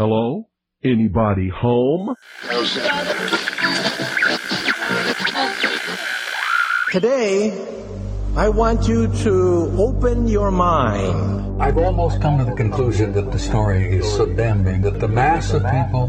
Hello? Anybody home? Today, I want you to open your mind. I've almost come to the conclusion that the story is so damning that the mass of people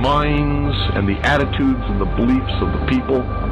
minds and the attitudes and the beliefs of the people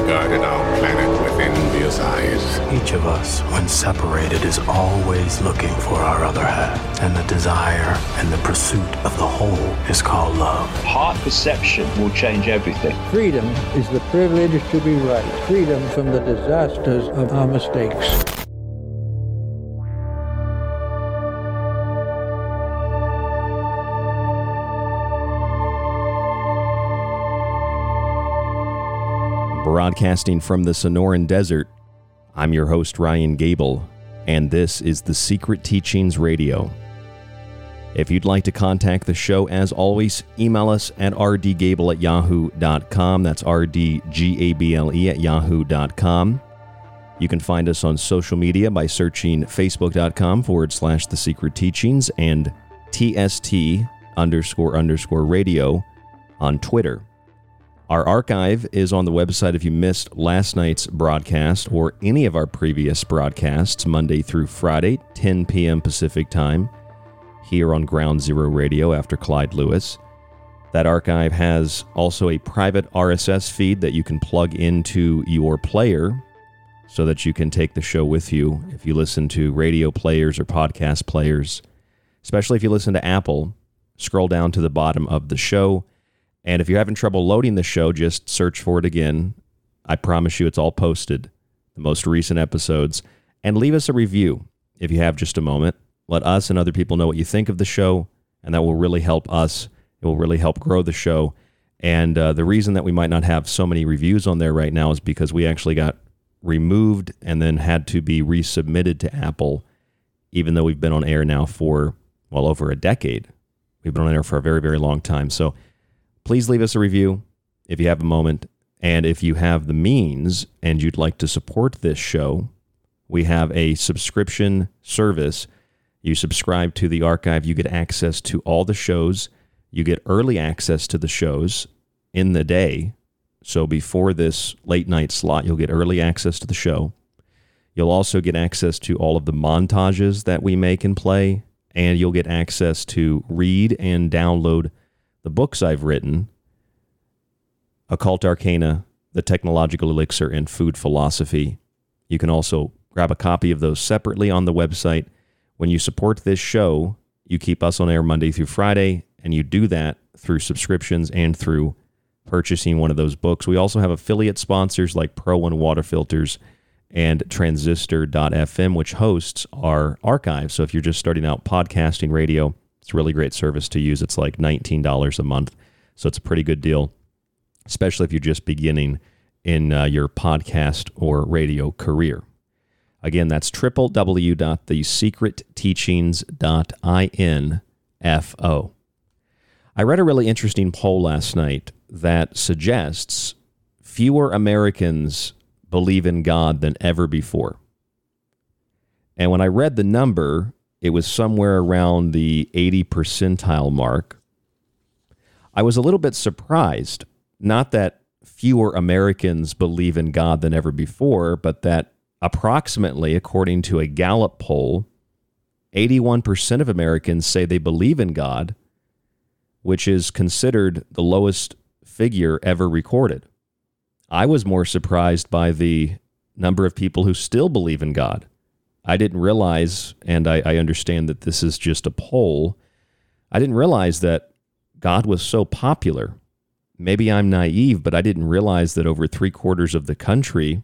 regarded our planet with envious eyes. Each of us, when separated, is always looking for our other half. And the desire and the pursuit of the whole is called love. Heart perception will change everything. Freedom is the privilege to be right. Freedom from the disasters of our mistakes. Broadcasting from the Sonoran Desert, I'm your host, Ryan Gable, and this is the Secret Teachings Radio. If you'd like to contact the show, as always, email us at rdgable at yahoo.com. That's R-D-G-A-B-L-E at yahoo.com. You can find us on social media by searching facebook.com forward slash the secret teachings and TST underscore underscore radio on Twitter. Our archive is on the website if you missed last night's broadcast or any of our previous broadcasts, Monday through Friday, 10 p.m. Pacific time, here on Ground Zero Radio after Clyde Lewis. That archive has also a private RSS feed that you can plug into your player so that you can take the show with you if you listen to radio players or podcast players, especially if you listen to Apple. scroll down to the bottom of the show. And if you're having trouble loading the show, just search for it again. I promise you it's all posted, the most recent episodes. And leave us a review if you have just a moment. Let us and other people know what you think of the show, and that will really help us. It will really help grow the show. And uh, the reason that we might not have so many reviews on there right now is because we actually got removed and then had to be resubmitted to Apple, even though we've been on air now for, well, over a decade. We've been on air for a very, very long time. So please leave us a review if you have a moment. And if you have the means and you'd like to support this show, we have a subscription service. You subscribe to the archive, you get access to all the shows. You get early access to the shows in the day. So before this late night slot, you'll get early access to the show. You'll also get access to all of the montages that we make and play, and you'll get access to read and download the books I've written Occult Arcana, The Technological Elixir, and Food Philosophy. You can also grab a copy of those separately on the website. When you support this show, you keep us on air Monday through Friday, and you do that through subscriptions and through purchasing one of those books. We also have affiliate sponsors like Pro One Water Filters and Transistor.fm, which hosts our archive. So if you're just starting out podcasting radio, it's a really great service to use. It's like $19 a month. So it's a pretty good deal, especially if you're just beginning in uh, your podcast or radio career. Again, that's www.thesecretteachings.info. I read a really interesting poll last night that suggests fewer Americans believe in God than ever before. And when I read the number, it was somewhere around the 80 percentile mark. I was a little bit surprised, not that fewer Americans believe in God than ever before, but that approximately, according to a Gallup poll, 81% of Americans say they believe in God, which is considered the lowest figure ever recorded. I was more surprised by the number of people who still believe in God. I didn't realize, and I, I, understand that this is just a poll, I didn't realize that God was so popular. Maybe I'm naive, but I didn't realize that over three quarters of the country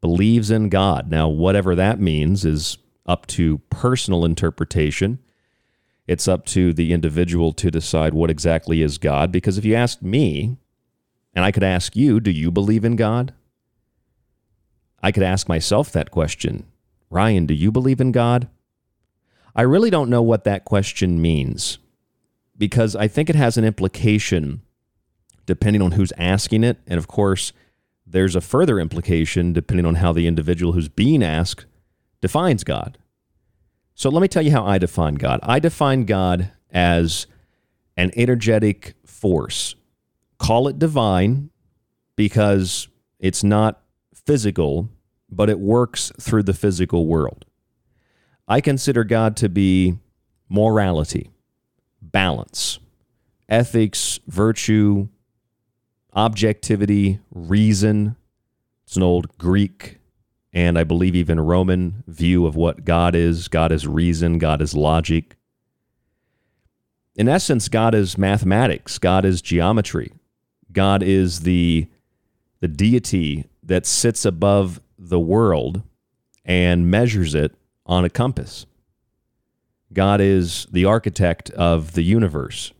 believes in God. Now, whatever that means is up to personal interpretation. It's up to the individual to decide what exactly is God. Because if you asked me, and I could ask you, do you believe in God? I could ask myself that question Ryan, do you believe in God? I really don't know what that question means because I think it has an implication depending on who's asking it. And of course, there's a further implication depending on how the individual who's being asked defines God. So let me tell you how I define God. I define God as an energetic force. Call it divine because it's not physical, but it works through the physical world. I consider God to be morality, balance, ethics, virtue, objectivity, reason. It's an old Greek and I believe even Roman view of what God is. God is reason, God is logic. In essence, God is mathematics, God is geometry. God is the, the deity that sits above the world and measures it on a compass. God is the architect of the universe.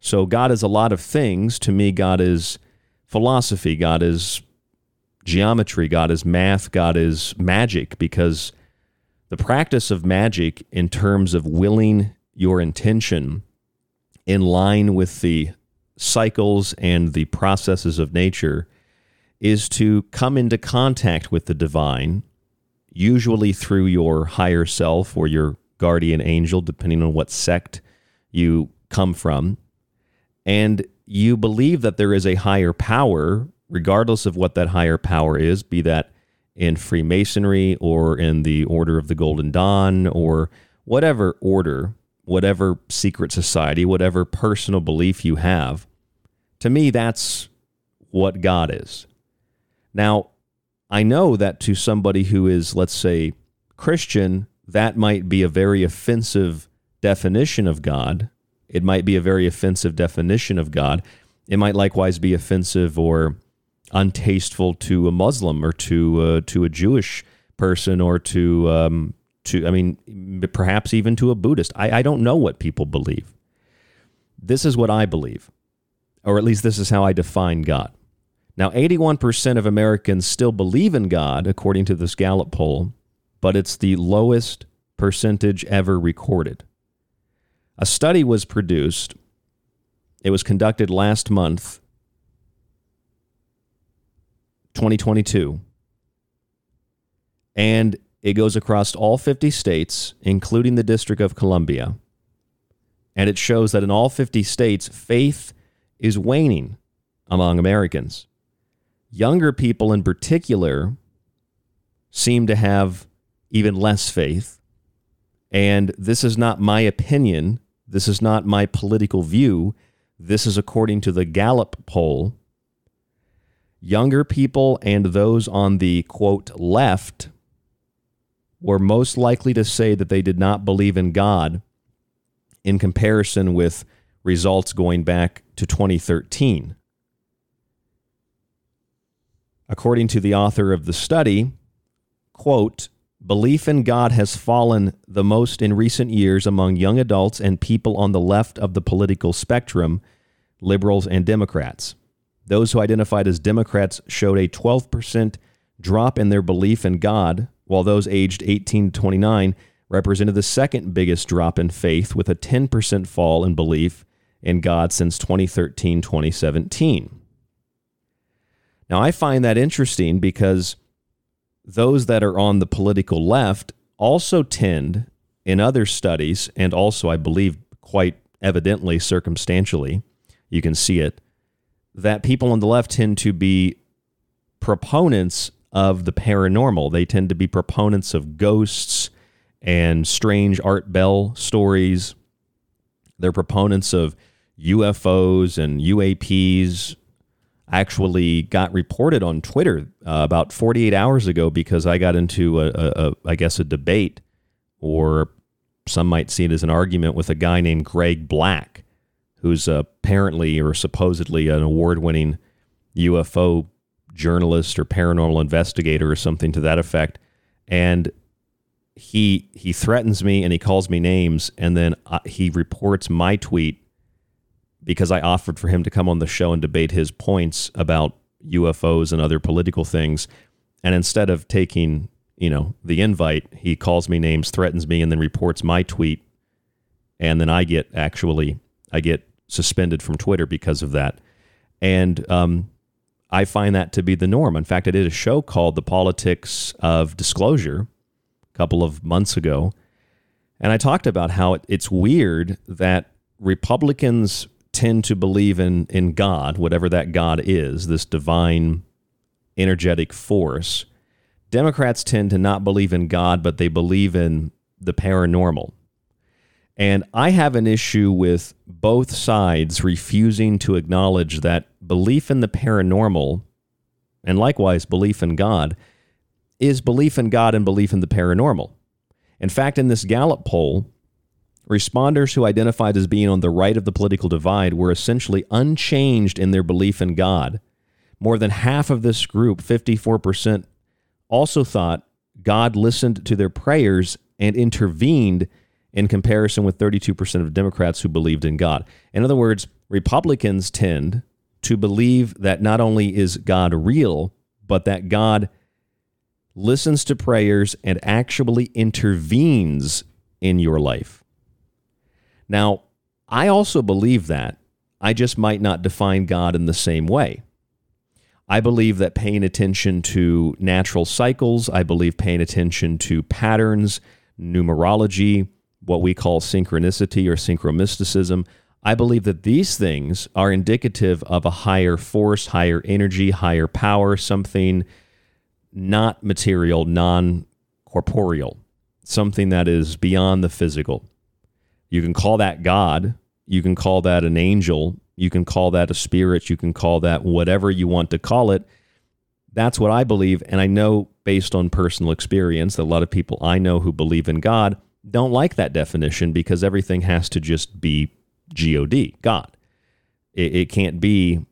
So God is a lot of things. To me, God is philosophy, God is geometry, God is math, God is magic, because the practice of magic in terms of willing your intention in line with the cycles and the processes of nature is to come into contact with the divine, usually through your higher self or your guardian angel, depending on what sect you come from and you believe that there is a higher power, regardless of what that higher power is, be that in Freemasonry or in the Order of the Golden Dawn or whatever order, whatever secret society, whatever personal belief you have, to me, that's what God is. Now, I know that to somebody who is, let's say, Christian, that might be a very offensive definition of God It might be a very offensive definition of God. It might likewise be offensive or untasteful to a Muslim or to uh, to a Jewish person or to um, to I mean perhaps even to a Buddhist. I, I don't know what people believe. This is what I believe, or at least this is how I define God. Now, 81% of Americans still believe in God, according to this Gallup poll, but it's the lowest percentage ever recorded. A study was produced, it was conducted last month, 2022, and it goes across all 50 states, including the District of Columbia. And it shows that in all 50 states, faith is waning among Americans. Younger people, in particular, seem to have even less faith. And this is not my opinion. This is not my political view. This is according to the Gallup poll. Younger people and those on the quote left were most likely to say that they did not believe in God in comparison with results going back to 2013. According to the author of the study, quote, belief in God has fallen the most in recent years among young adults and people on the left of the political spectrum, liberals and Democrats. Those who identified as Democrats showed a 12% drop in their belief in God while those aged 18 to 29 represented the second biggest drop in faith, with a 10% fall in belief in God since 2013 2017. Now, I find that interesting because those that are on the political left also tend, in other studies, and also, I believe, quite evidently, circumstantially, you can see it, that people on the left tend to be proponents of the paranormal. They tend to be proponents of ghosts and strange Art Bell stories. They're proponents of UFOs and UAPs. Actually, got reported on Twitter uh, about 48 hours ago because I got into a, a, a, I guess, a debate, or some might see it as an argument with a guy named Greg Black, who's apparently or supposedly an award-winning UFO journalist or paranormal investigator or something to that effect. And he he threatens me and he calls me names and then uh, he reports my tweet because I offered for him to come on the show and debate his points about UFOs and other political things and instead of taking you know the invite he calls me names threatens me and then reports my tweet and then I get actually I get suspended from Twitter because of that and um, I find that to be the norm. In fact, I did a show called The Politics of Disclosure a couple of months ago. And I talked about how it, it's weird that Republicans tend to believe in, in God, whatever that God is, this divine energetic force. Democrats tend to not believe in God, but they believe in the paranormal. And I have an issue with both sides refusing to acknowledge that belief in the paranormal and likewise belief in God is belief in God and belief in the paranormal. In fact, in this Gallup poll, responders who identified as being on the right of the political divide were essentially unchanged in their belief in God. More than half of this group, 54%, also thought God listened to their prayers and intervened in comparison with 32% of Democrats who believed in God. In other words, Republicans tend to believe that not only is God real, but that God listens to prayers and actually intervenes in your life. Now, I also believe that. I just might not define God in the same way. I believe that paying attention to natural cycles, I believe paying attention to patterns, numerology, what we call synchronicity or synchromysticism. I believe that these things are indicative of a higher force, higher energy, higher power, something not material, non corporeal, something that is beyond the physical. You can call that God, you can call that an angel, you can call that a spirit, you can call that whatever you want to call it. That's what I believe. And I know based on personal experience that a lot of people I know who believe in God don't like that definition because everything has to just be G O D, God. It, it can't be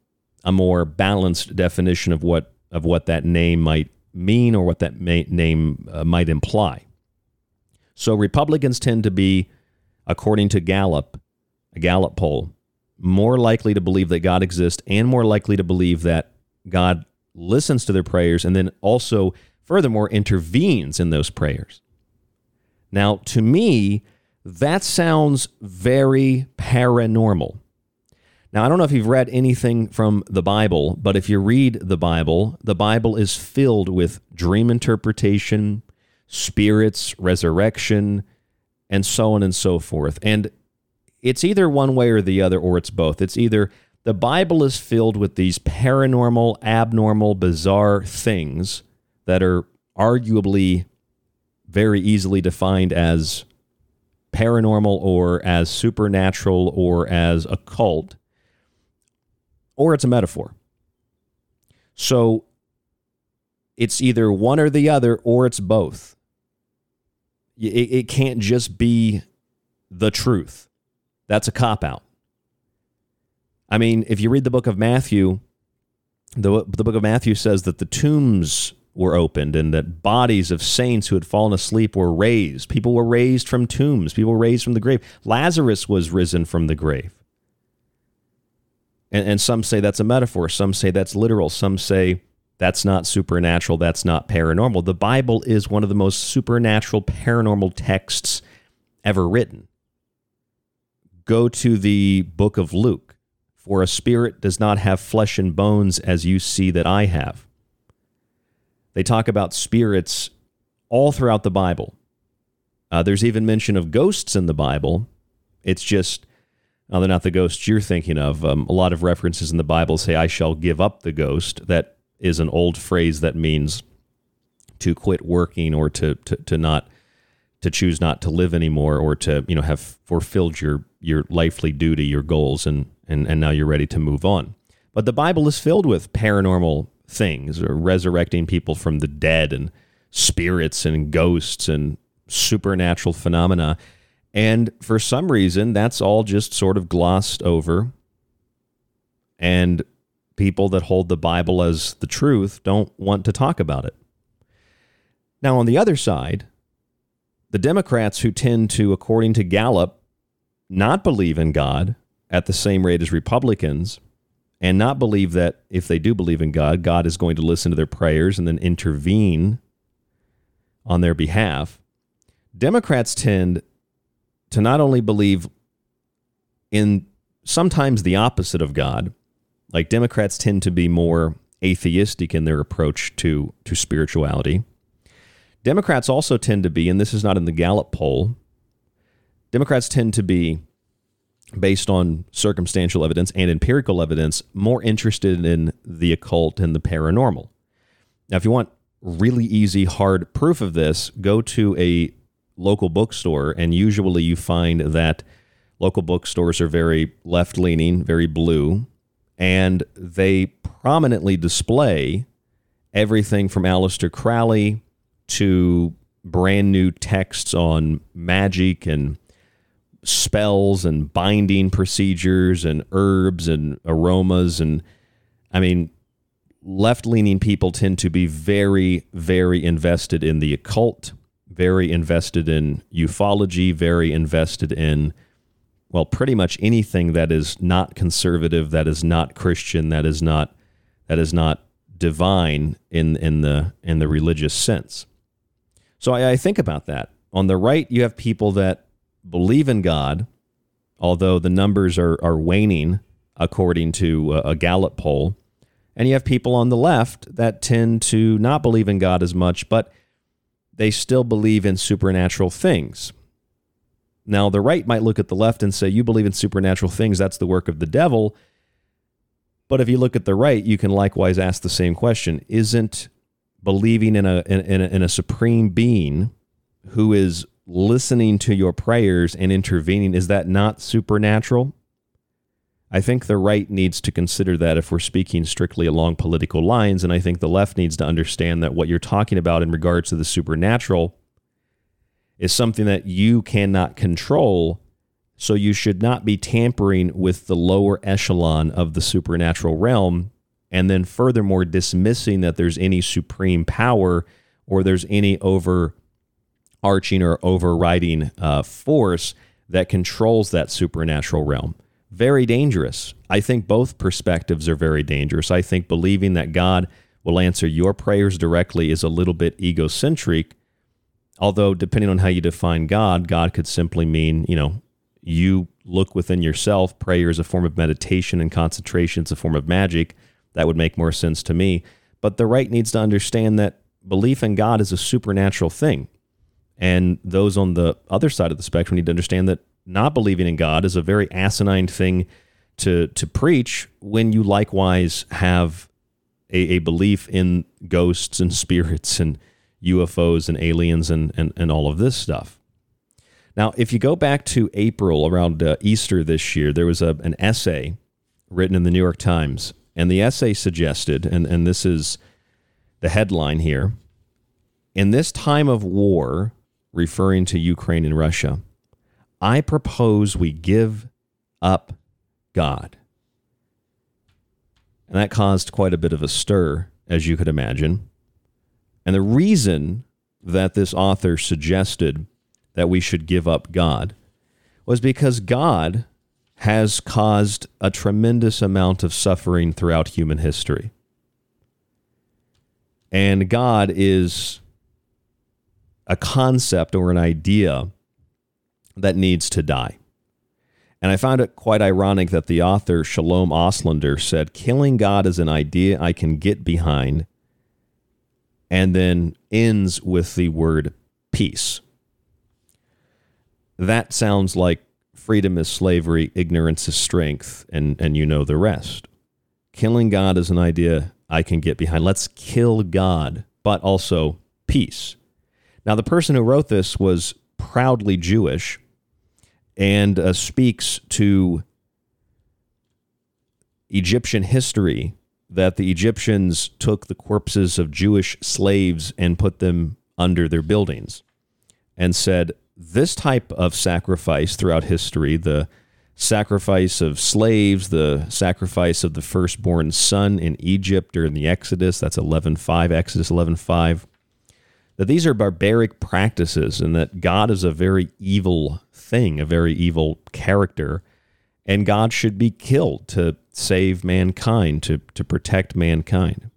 a more balanced definition of what of what that name might mean or what that may, name uh, might imply. So Republicans tend to be, according to Gallup, a Gallup poll, more likely to believe that God exists and more likely to believe that God listens to their prayers and then also, furthermore, intervenes in those prayers. Now, to me, that sounds very paranormal. Now, I don't know if you've read anything from the Bible, but if you read the Bible, the Bible is filled with dream interpretation, spirits, resurrection, and so on and so forth. And it's either one way or the other, or it's both. It's either the Bible is filled with these paranormal, abnormal, bizarre things that are arguably very easily defined as paranormal or as supernatural or as occult, or it's a metaphor. So it's either one or the other, or it's both. It, it can't just be the truth. That's a cop out. I mean, if you read the book of Matthew, the, the book of Matthew says that the tombs were opened and that bodies of saints who had fallen asleep were raised. People were raised from tombs, people were raised from the grave. Lazarus was risen from the grave. And, and some say that's a metaphor, some say that's literal, some say that's not supernatural, that's not paranormal. The Bible is one of the most supernatural, paranormal texts ever written. Go to the book of Luke. For a spirit does not have flesh and bones as you see that I have. They talk about spirits all throughout the Bible. Uh, there's even mention of ghosts in the Bible. It's just, now they're not the ghosts you're thinking of. Um, a lot of references in the Bible say, I shall give up the ghost. That is an old phrase that means to quit working or to, to, to not to choose not to live anymore or to you know have fulfilled your your lifely duty your goals and and and now you're ready to move on. But the bible is filled with paranormal things or resurrecting people from the dead and spirits and ghosts and supernatural phenomena. And for some reason that's all just sort of glossed over. And people that hold the bible as the truth don't want to talk about it now on the other side the Democrats who tend to, according to Gallup, not believe in God at the same rate as Republicans and not believe that if they do believe in God, God is going to listen to their prayers and then intervene on their behalf. Democrats tend to not only believe in sometimes the opposite of God, like Democrats tend to be more atheistic in their approach to, to spirituality. Democrats also tend to be, and this is not in the Gallup poll, Democrats tend to be, based on circumstantial evidence and empirical evidence, more interested in the occult and the paranormal. Now, if you want really easy, hard proof of this, go to a local bookstore, and usually you find that local bookstores are very left leaning, very blue, and they prominently display everything from Aleister Crowley to brand new texts on magic and spells and binding procedures and herbs and aromas. And I mean left-leaning people tend to be very very invested in the occult, very invested in ufology, very invested in well pretty much anything that is not conservative, that is not Christian, that is not that is not divine in in the in the religious sense. So I, I think about that. On the right, you have people that believe in God, although the numbers are, are waning according to a, a Gallup poll. And you have people on the left that tend to not believe in God as much, but they still believe in supernatural things. Now, the right might look at the left and say, You believe in supernatural things, that's the work of the devil. But if you look at the right, you can likewise ask the same question Isn't believing in a, in, in a, in a supreme being who is listening to your prayers and intervening, is that not supernatural? I think the right needs to consider that if we're speaking strictly along political lines. And I think the left needs to understand that what you're talking about in regards to the supernatural is something that you cannot control So you should not be tampering with the lower echelon of the supernatural realm and then furthermore dismissing that there's any supreme power or there's any overarching or overriding uh, force that controls that supernatural realm. Very dangerous. I think both perspectives are very dangerous. I think believing that God will answer your prayers directly is a little bit egocentric. Although, depending on how you define God, God could simply mean, you know, you look within yourself. Prayer is a form of meditation and concentration. It's a form of magic. That would make more sense to me. But the right needs to understand that belief in God is a supernatural thing. And those on the other side of the spectrum need to understand that not believing in God is a very asinine thing to, to preach when you likewise have a, a belief in ghosts and spirits and UFOs and aliens and, and, and all of this stuff. Now, if you go back to April around uh, Easter this year, there was a, an essay written in the New York Times, and the essay suggested, and, and this is the headline here In this time of war, referring to Ukraine and Russia, I propose we give up God. And that caused quite a bit of a stir, as you could imagine. And the reason that this author suggested that we should give up God was because God has caused a tremendous amount of suffering throughout human history. And God is a concept or an idea that needs to die. And I found it quite ironic that the author, Shalom Auslander, said, Killing God is an idea I can get behind, and then ends with the word peace. That sounds like freedom is slavery, ignorance is strength, and, and you know the rest. Killing God is an idea I can get behind. Let's kill God, but also peace. Now, the person who wrote this was proudly Jewish and uh, speaks to Egyptian history that the Egyptians took the corpses of Jewish slaves and put them under their buildings and said, This type of sacrifice throughout history, the sacrifice of slaves, the sacrifice of the firstborn son in Egypt during the Exodus, that's 11.5, Exodus 11.5, that these are barbaric practices and that God is a very evil thing, a very evil character, and God should be killed to save mankind, to, to protect mankind.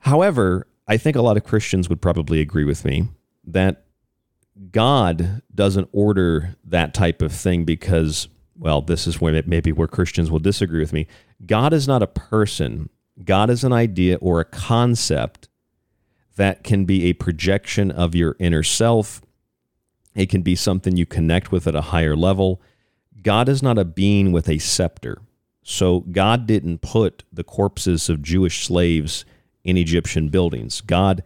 However, I think a lot of Christians would probably agree with me that God doesn't order that type of thing because, well, this is where maybe where Christians will disagree with me. God is not a person, God is an idea or a concept that can be a projection of your inner self. It can be something you connect with at a higher level. God is not a being with a scepter. So God didn't put the corpses of Jewish slaves in Egyptian buildings. God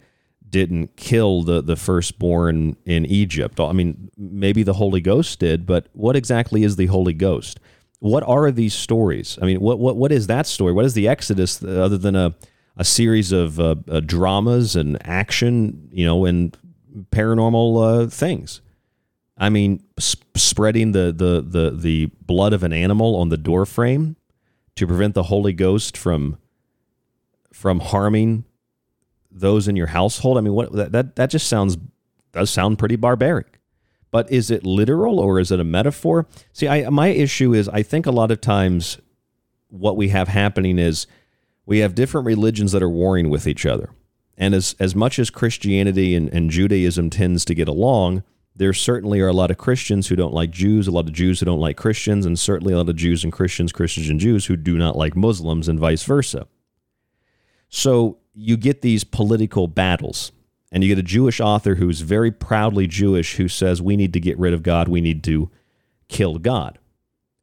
didn't kill the, the firstborn in Egypt. I mean, maybe the Holy Ghost did, but what exactly is the Holy Ghost? What are these stories? I mean, what, what, what is that story? What is the Exodus other than a, a series of uh, uh, dramas and action, you know, and paranormal uh, things. I mean, sp- spreading the, the the the blood of an animal on the door frame to prevent the Holy Ghost from from harming those in your household. I mean, what that that, that just sounds does sound pretty barbaric. But is it literal or is it a metaphor? See, I my issue is I think a lot of times what we have happening is we have different religions that are warring with each other. And as, as much as Christianity and, and Judaism tends to get along, there certainly are a lot of Christians who don't like Jews, a lot of Jews who don't like Christians, and certainly a lot of Jews and Christians, Christians and Jews who do not like Muslims, and vice versa. So you get these political battles, and you get a Jewish author who's very proudly Jewish who says, We need to get rid of God, we need to kill God.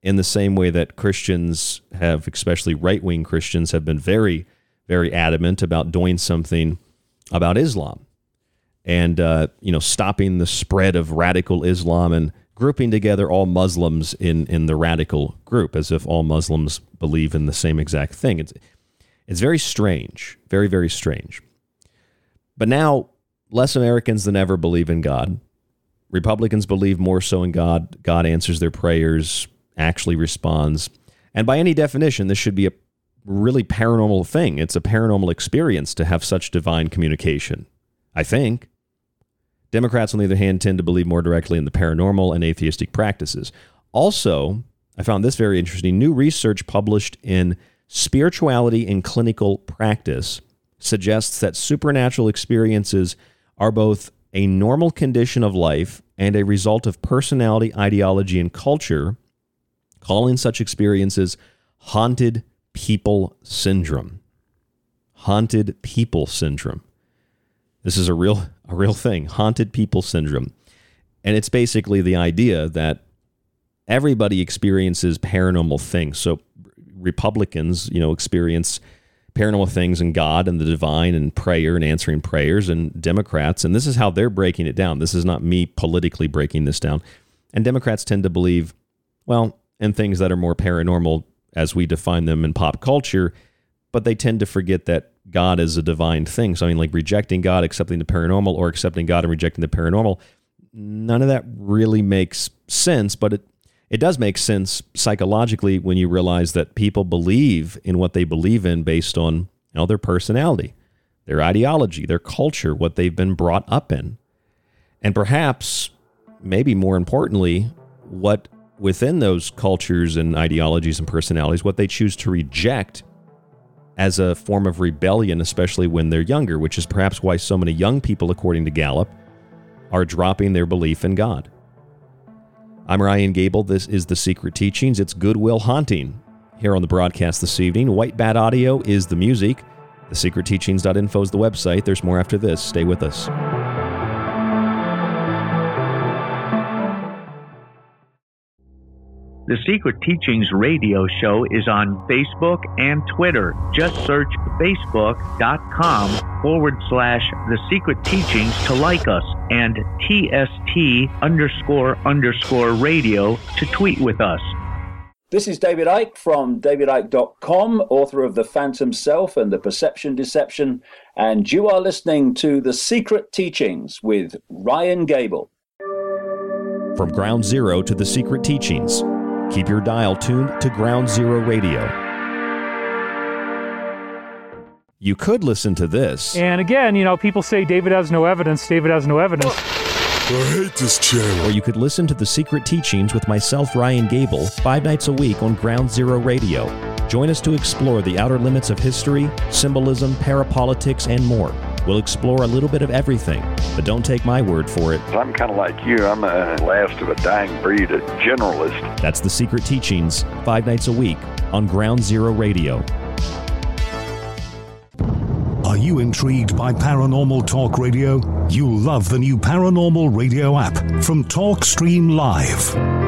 In the same way that Christians have, especially right wing Christians, have been very, very adamant about doing something about Islam and, uh, you know, stopping the spread of radical Islam and grouping together all Muslims in, in the radical group as if all Muslims believe in the same exact thing. It's, it's very strange, very, very strange. But now, less Americans than ever believe in God. Republicans believe more so in God. God answers their prayers, actually responds. And by any definition, this should be a really paranormal thing. It's a paranormal experience to have such divine communication, I think. Democrats, on the other hand, tend to believe more directly in the paranormal and atheistic practices. Also, I found this very interesting. New research published in Spirituality in Clinical Practice suggests that supernatural experiences are both a normal condition of life and a result of personality, ideology, and culture, calling such experiences haunted people syndrome. Haunted people syndrome. This is a real a real thing, haunted people syndrome. And it's basically the idea that everybody experiences paranormal things. So Republicans, you know, experience paranormal things and God and the divine and prayer and answering prayers and Democrats and this is how they're breaking it down. This is not me politically breaking this down. And Democrats tend to believe well, in things that are more paranormal as we define them in pop culture, but they tend to forget that God is a divine thing. So I mean like rejecting God, accepting the paranormal or accepting God and rejecting the paranormal, none of that really makes sense, but it it does make sense psychologically when you realize that people believe in what they believe in based on you know, their personality, their ideology, their culture, what they've been brought up in. And perhaps, maybe more importantly, what within those cultures and ideologies and personalities, what they choose to reject as a form of rebellion, especially when they're younger, which is perhaps why so many young people, according to Gallup, are dropping their belief in God. I'm Ryan Gable. This is The Secret Teachings. It's Goodwill Haunting here on the broadcast this evening. White Bat Audio is the music. TheSecretTeachings.info is the website. There's more after this. Stay with us. The Secret Teachings radio show is on Facebook and Twitter. Just search facebook.com forward slash The Secret Teachings to like us and TST underscore underscore radio to tweet with us. This is David Icke from davidicke.com, author of The Phantom Self and The Perception Deception, and you are listening to The Secret Teachings with Ryan Gable. From Ground Zero to The Secret Teachings, keep your dial tuned to Ground Zero Radio. You could listen to this. And again, you know, people say David has no evidence, David has no evidence. I hate this channel. Or you could listen to The Secret Teachings with myself, Ryan Gable, five nights a week on Ground Zero Radio. Join us to explore the outer limits of history, symbolism, parapolitics, and more. We'll explore a little bit of everything, but don't take my word for it. I'm kind of like you. I'm a last of a dying breed, a generalist. That's The Secret Teachings, five nights a week on Ground Zero Radio. Are you intrigued by Paranormal Talk Radio? You'll love the new Paranormal Radio app from TalkStream Live.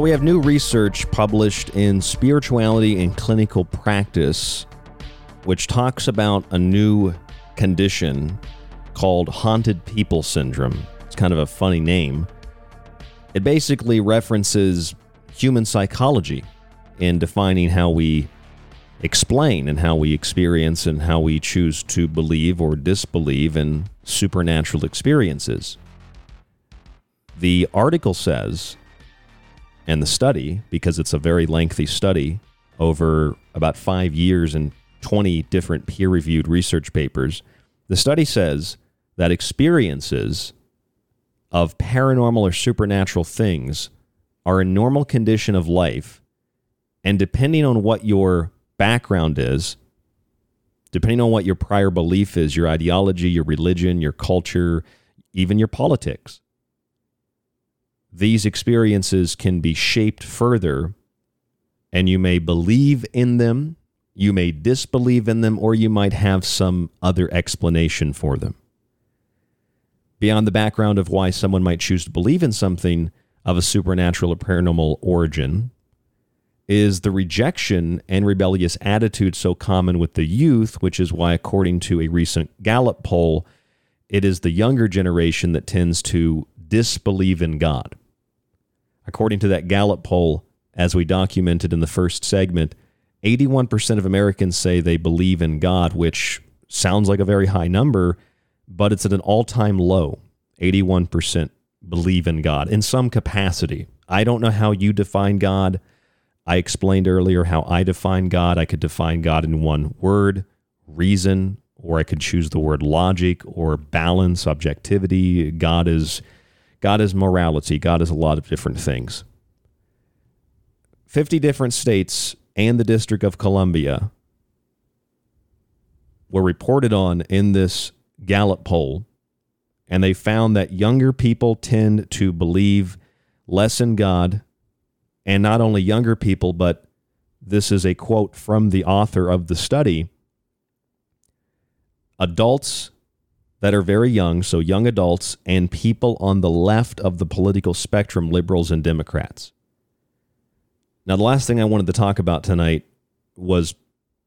So we have new research published in Spirituality in Clinical Practice, which talks about a new condition called haunted people syndrome. It's kind of a funny name. It basically references human psychology in defining how we explain and how we experience and how we choose to believe or disbelieve in supernatural experiences. The article says, and the study, because it's a very lengthy study over about five years and 20 different peer reviewed research papers, the study says that experiences of paranormal or supernatural things are a normal condition of life. And depending on what your background is, depending on what your prior belief is, your ideology, your religion, your culture, even your politics, these experiences can be shaped further, and you may believe in them, you may disbelieve in them, or you might have some other explanation for them beyond the background of why someone might choose to believe in something of a supernatural or paranormal origin is the rejection and rebellious attitude so common with the youth, which is why, according to a recent Gallup poll, it is the younger generation that tends to disbelieve in God. According to that Gallup poll, as we documented in the first segment, 81% of Americans say they believe in God, which sounds like a very high number but it's at an all time low 81% believe in God in some capacity. I don't know how you define God. I explained earlier how I define God. I could define God in one word, reason, or I could choose the word logic or balance, objectivity. God is God is morality. God is a lot of different things. 50 different states and the District of Columbia were reported on in this Gallup poll, and they found that younger people tend to believe less in God, and not only younger people, but this is a quote from the author of the study. Adults that are very young, so young adults, and people on the left of the political spectrum, liberals and Democrats. Now, the last thing I wanted to talk about tonight was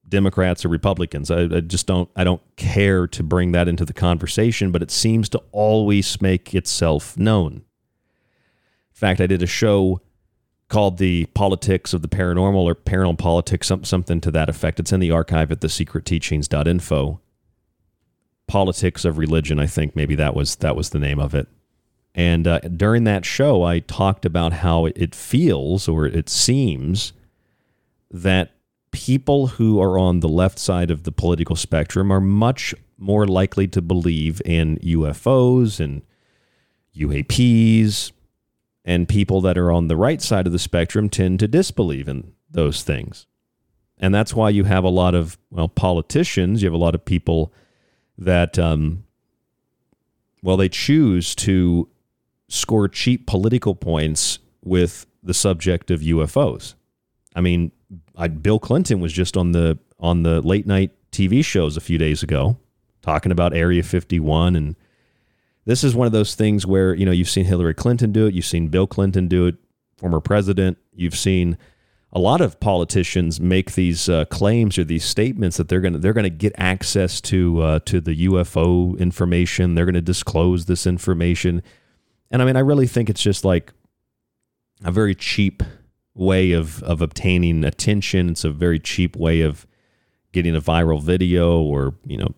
Democrats or Republicans. I, I, just don't I don't care to bring that into the conversation, but it seems to always make itself known. In fact, I did a show called "The Politics of the Paranormal" or "Paranormal Politics," something to that effect. It's in the archive at thesecretteachings.info. Politics of Religion, I think maybe that was that was the name of it. And uh, during that show, I talked about how it feels or it seems that people who are on the left side of the political spectrum are much more likely to believe in UFOs and UAPs, and people that are on the right side of the spectrum tend to disbelieve in those things. And that's why you have a lot of, well, politicians, you have a lot of people that, um, well, they choose to score cheap political points with the subject of UFOs. I mean, I, Bill Clinton was just on the on the late night TV shows a few days ago talking about Area 51 and this is one of those things where you know you've seen Hillary Clinton do it, you've seen Bill Clinton do it, former president, you've seen a lot of politicians make these uh, claims or these statements that they're going to they're going to get access to uh, to the UFO information, they're going to disclose this information. And I mean I really think it's just like a very cheap way of of obtaining attention. It's a very cheap way of getting a viral video or you know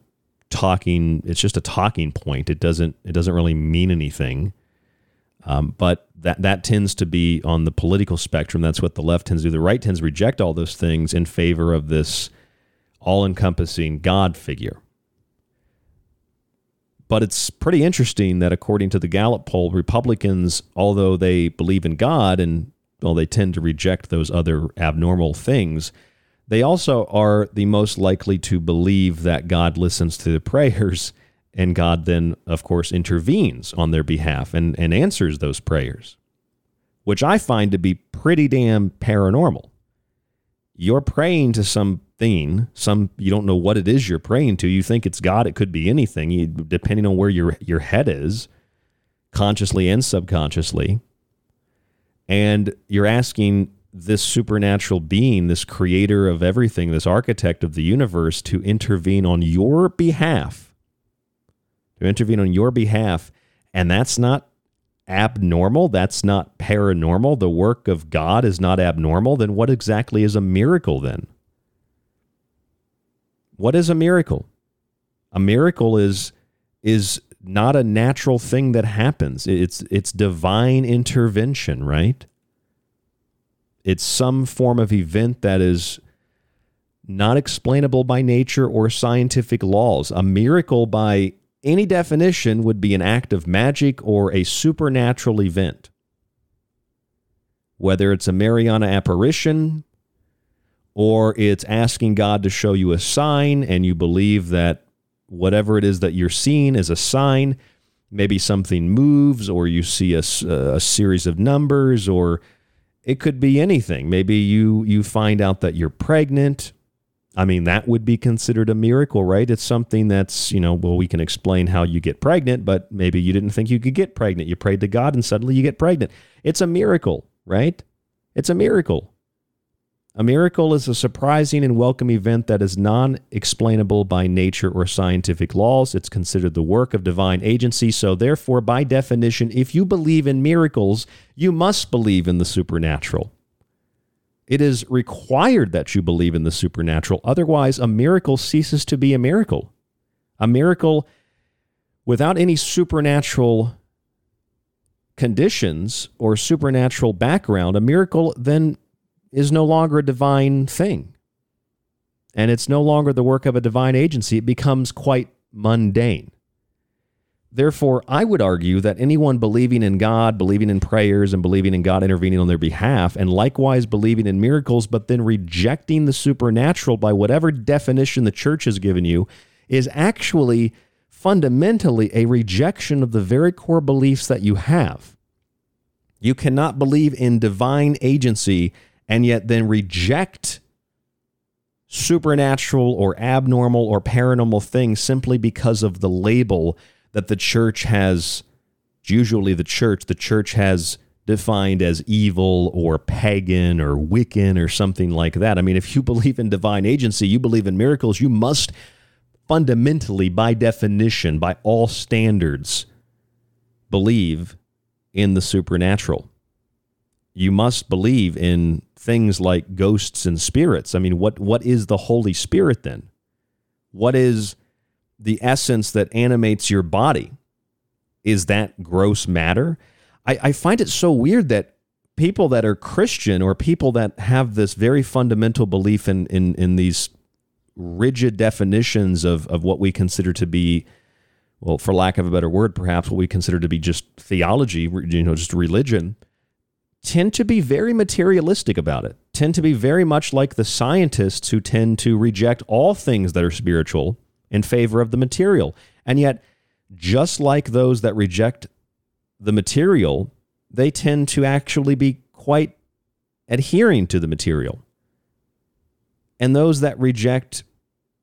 talking. It's just a talking point. It doesn't it doesn't really mean anything. Um, but that that tends to be on the political spectrum. That's what the left tends to do. The right tends to reject all those things in favor of this all-encompassing God figure. But it's pretty interesting that according to the Gallup poll, Republicans, although they believe in God and well, they tend to reject those other abnormal things, they also are the most likely to believe that God listens to the prayers and God then, of course, intervenes on their behalf and, and answers those prayers, which I find to be pretty damn paranormal. You're praying to something, some you don't know what it is you're praying to. You think it's God, it could be anything, you, depending on where your your head is, consciously and subconsciously And you're asking this supernatural being, this creator of everything, this architect of the universe, to intervene on your behalf. To intervene on your behalf. And that's not abnormal. That's not paranormal. The work of God is not abnormal. Then what exactly is a miracle then? What is a miracle? A miracle is is not a natural thing that happens. It's it's divine intervention, right? It's some form of event that is not explainable by nature or scientific laws. A miracle by any definition would be an act of magic or a supernatural event. Whether it's a Marian apparition or it's asking God to show you a sign and you believe that whatever it is that you're seeing is a sign. Maybe something moves, or you see a, a series of numbers, or it could be anything. Maybe you you find out that you're pregnant. I mean, that would be considered a miracle, right? It's something that's, you know, well, we can explain how you get pregnant, but maybe you didn't think you could get pregnant. You prayed to God and suddenly you get pregnant. It's a miracle, right? It's a miracle. A miracle is a surprising and welcome event that is non explainable by nature or scientific laws. It's considered the work of divine agency. So, therefore, by definition, if you believe in miracles, you must believe in the supernatural. It is required that you believe in the supernatural. Otherwise, a miracle ceases to be a miracle. A miracle without any supernatural conditions or supernatural background, a miracle then is no longer a divine thing. And it's no longer the work of a divine agency. It becomes quite mundane. Therefore, I would argue that anyone believing in God, believing in prayers, and believing in God intervening on their behalf, and likewise believing in miracles, but then rejecting the supernatural by whatever definition the church has given you, is actually fundamentally a rejection of the very core beliefs that you have. You cannot believe in divine agency and yet then reject supernatural or abnormal or paranormal things simply because of the label that the church has usually the church the church has defined as evil or pagan or wiccan or something like that i mean if you believe in divine agency you believe in miracles you must fundamentally by definition by all standards believe in the supernatural you must believe in things like ghosts and spirits. I mean, what what is the Holy Spirit then? What is the essence that animates your body? Is that gross matter? I, I find it so weird that people that are Christian or people that have this very fundamental belief in in, in these rigid definitions of, of what we consider to be well, for lack of a better word, perhaps what we consider to be just theology, you know, just religion, tend to be very materialistic about it, tend to be very much like the scientists who tend to reject all things that are spiritual in favor of the material. And yet, just like those that reject the material, they tend to actually be quite adhering to the material. And those that reject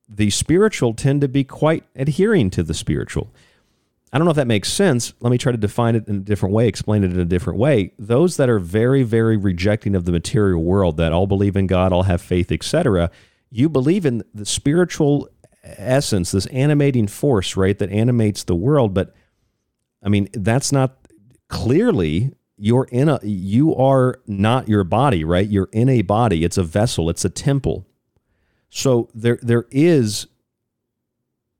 the spiritual tend to be quite adhering to the spiritual. I don't know if that makes sense. Let me try to define it in a different way, explain it in a different way. Those that are very, very rejecting of the material world, that all believe in God, all have faith, etc., you believe in the spiritual essence, this animating force, right, that animates the world. But I mean, that's not clearly you're in a you are not your body, right? You're in a body. It's a vessel, it's a temple. So there there is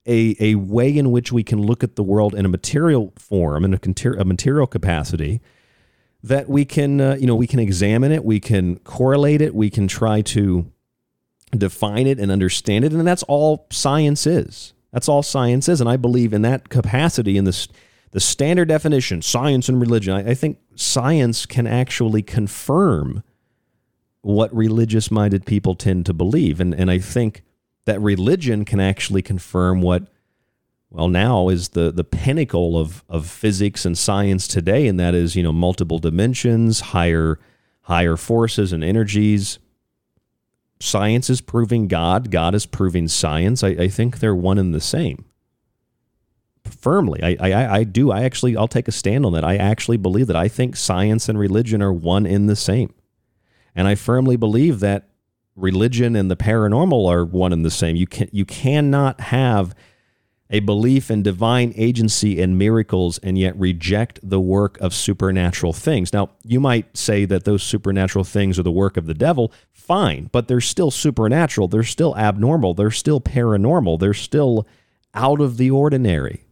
a, a way in which we can look at the world in a material form, in a, a material capacity, that we can, uh, you know, we can examine it, we can correlate it, we can try to define it and understand it, and that's all science is. That's all science is, and I believe in that capacity, in this the standard definition, science and religion. I, I think science can actually confirm what religious-minded people tend to believe, and and I think that religion can actually confirm what well now is the the pinnacle of of physics and science today and that is you know multiple dimensions higher higher forces and energies science is proving god god is proving science i, I think they're one and the same firmly. I, I, I do. I actually, I'll take a stand on that. I actually believe that. I think science and religion are one in the same. And I firmly believe that religion and the paranormal are one and the same. You can you cannot have a belief in divine agency and miracles and yet reject the work of supernatural things. Now, you might say that those supernatural things are the work of the devil. Fine, but they're still supernatural. They're still abnormal. They're still paranormal. They're still out of the ordinary.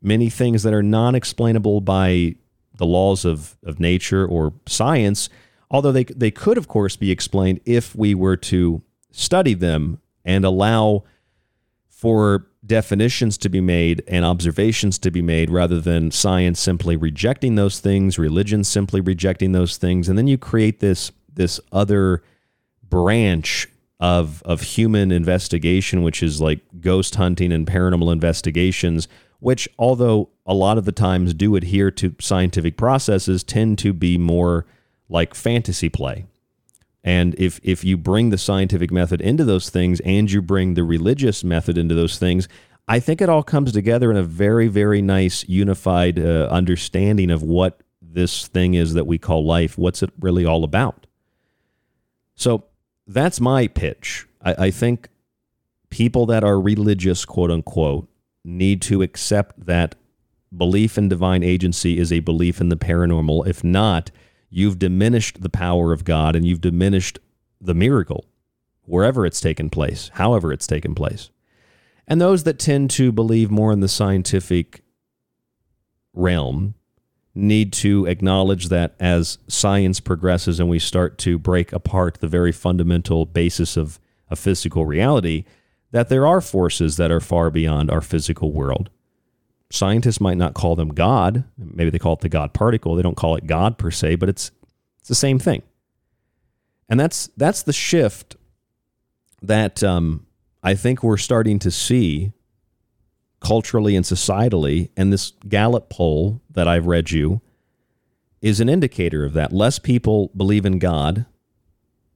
Many things that are non explainable by the laws of, of nature or science, although they, they could, of course, be explained if we were to study them and allow for definitions to be made and observations to be made rather than science simply rejecting those things, religion simply rejecting those things, and then you create this this other branch of of human investigation, which is like ghost hunting and paranormal investigations, which although a lot of the times do adhere to scientific processes, tend to be more like fantasy play. And if if you bring the scientific method into those things and you bring the religious method into those things, I think it all comes together in a very very nice unified uh, understanding of what this thing is that we call life. What's it really all about? So that's my pitch. I, I think people that are religious, quote unquote, need to accept that belief in divine agency is a belief in the paranormal. If not, you've diminished the power of God and you've diminished the miracle wherever it's taken place, however it's taken place. And those that tend to believe more in the scientific realm need to acknowledge that as science progresses and we start to break apart the very fundamental basis of a physical reality, that there are forces that are far beyond our physical world scientists might not call them God. Maybe they call it the God particle. They don't call it God per se, but it's it's the same thing. And that's that's the shift that um, I think we're starting to see culturally and societally. And this Gallup poll that I've read you is an indicator of that. Less people believe in God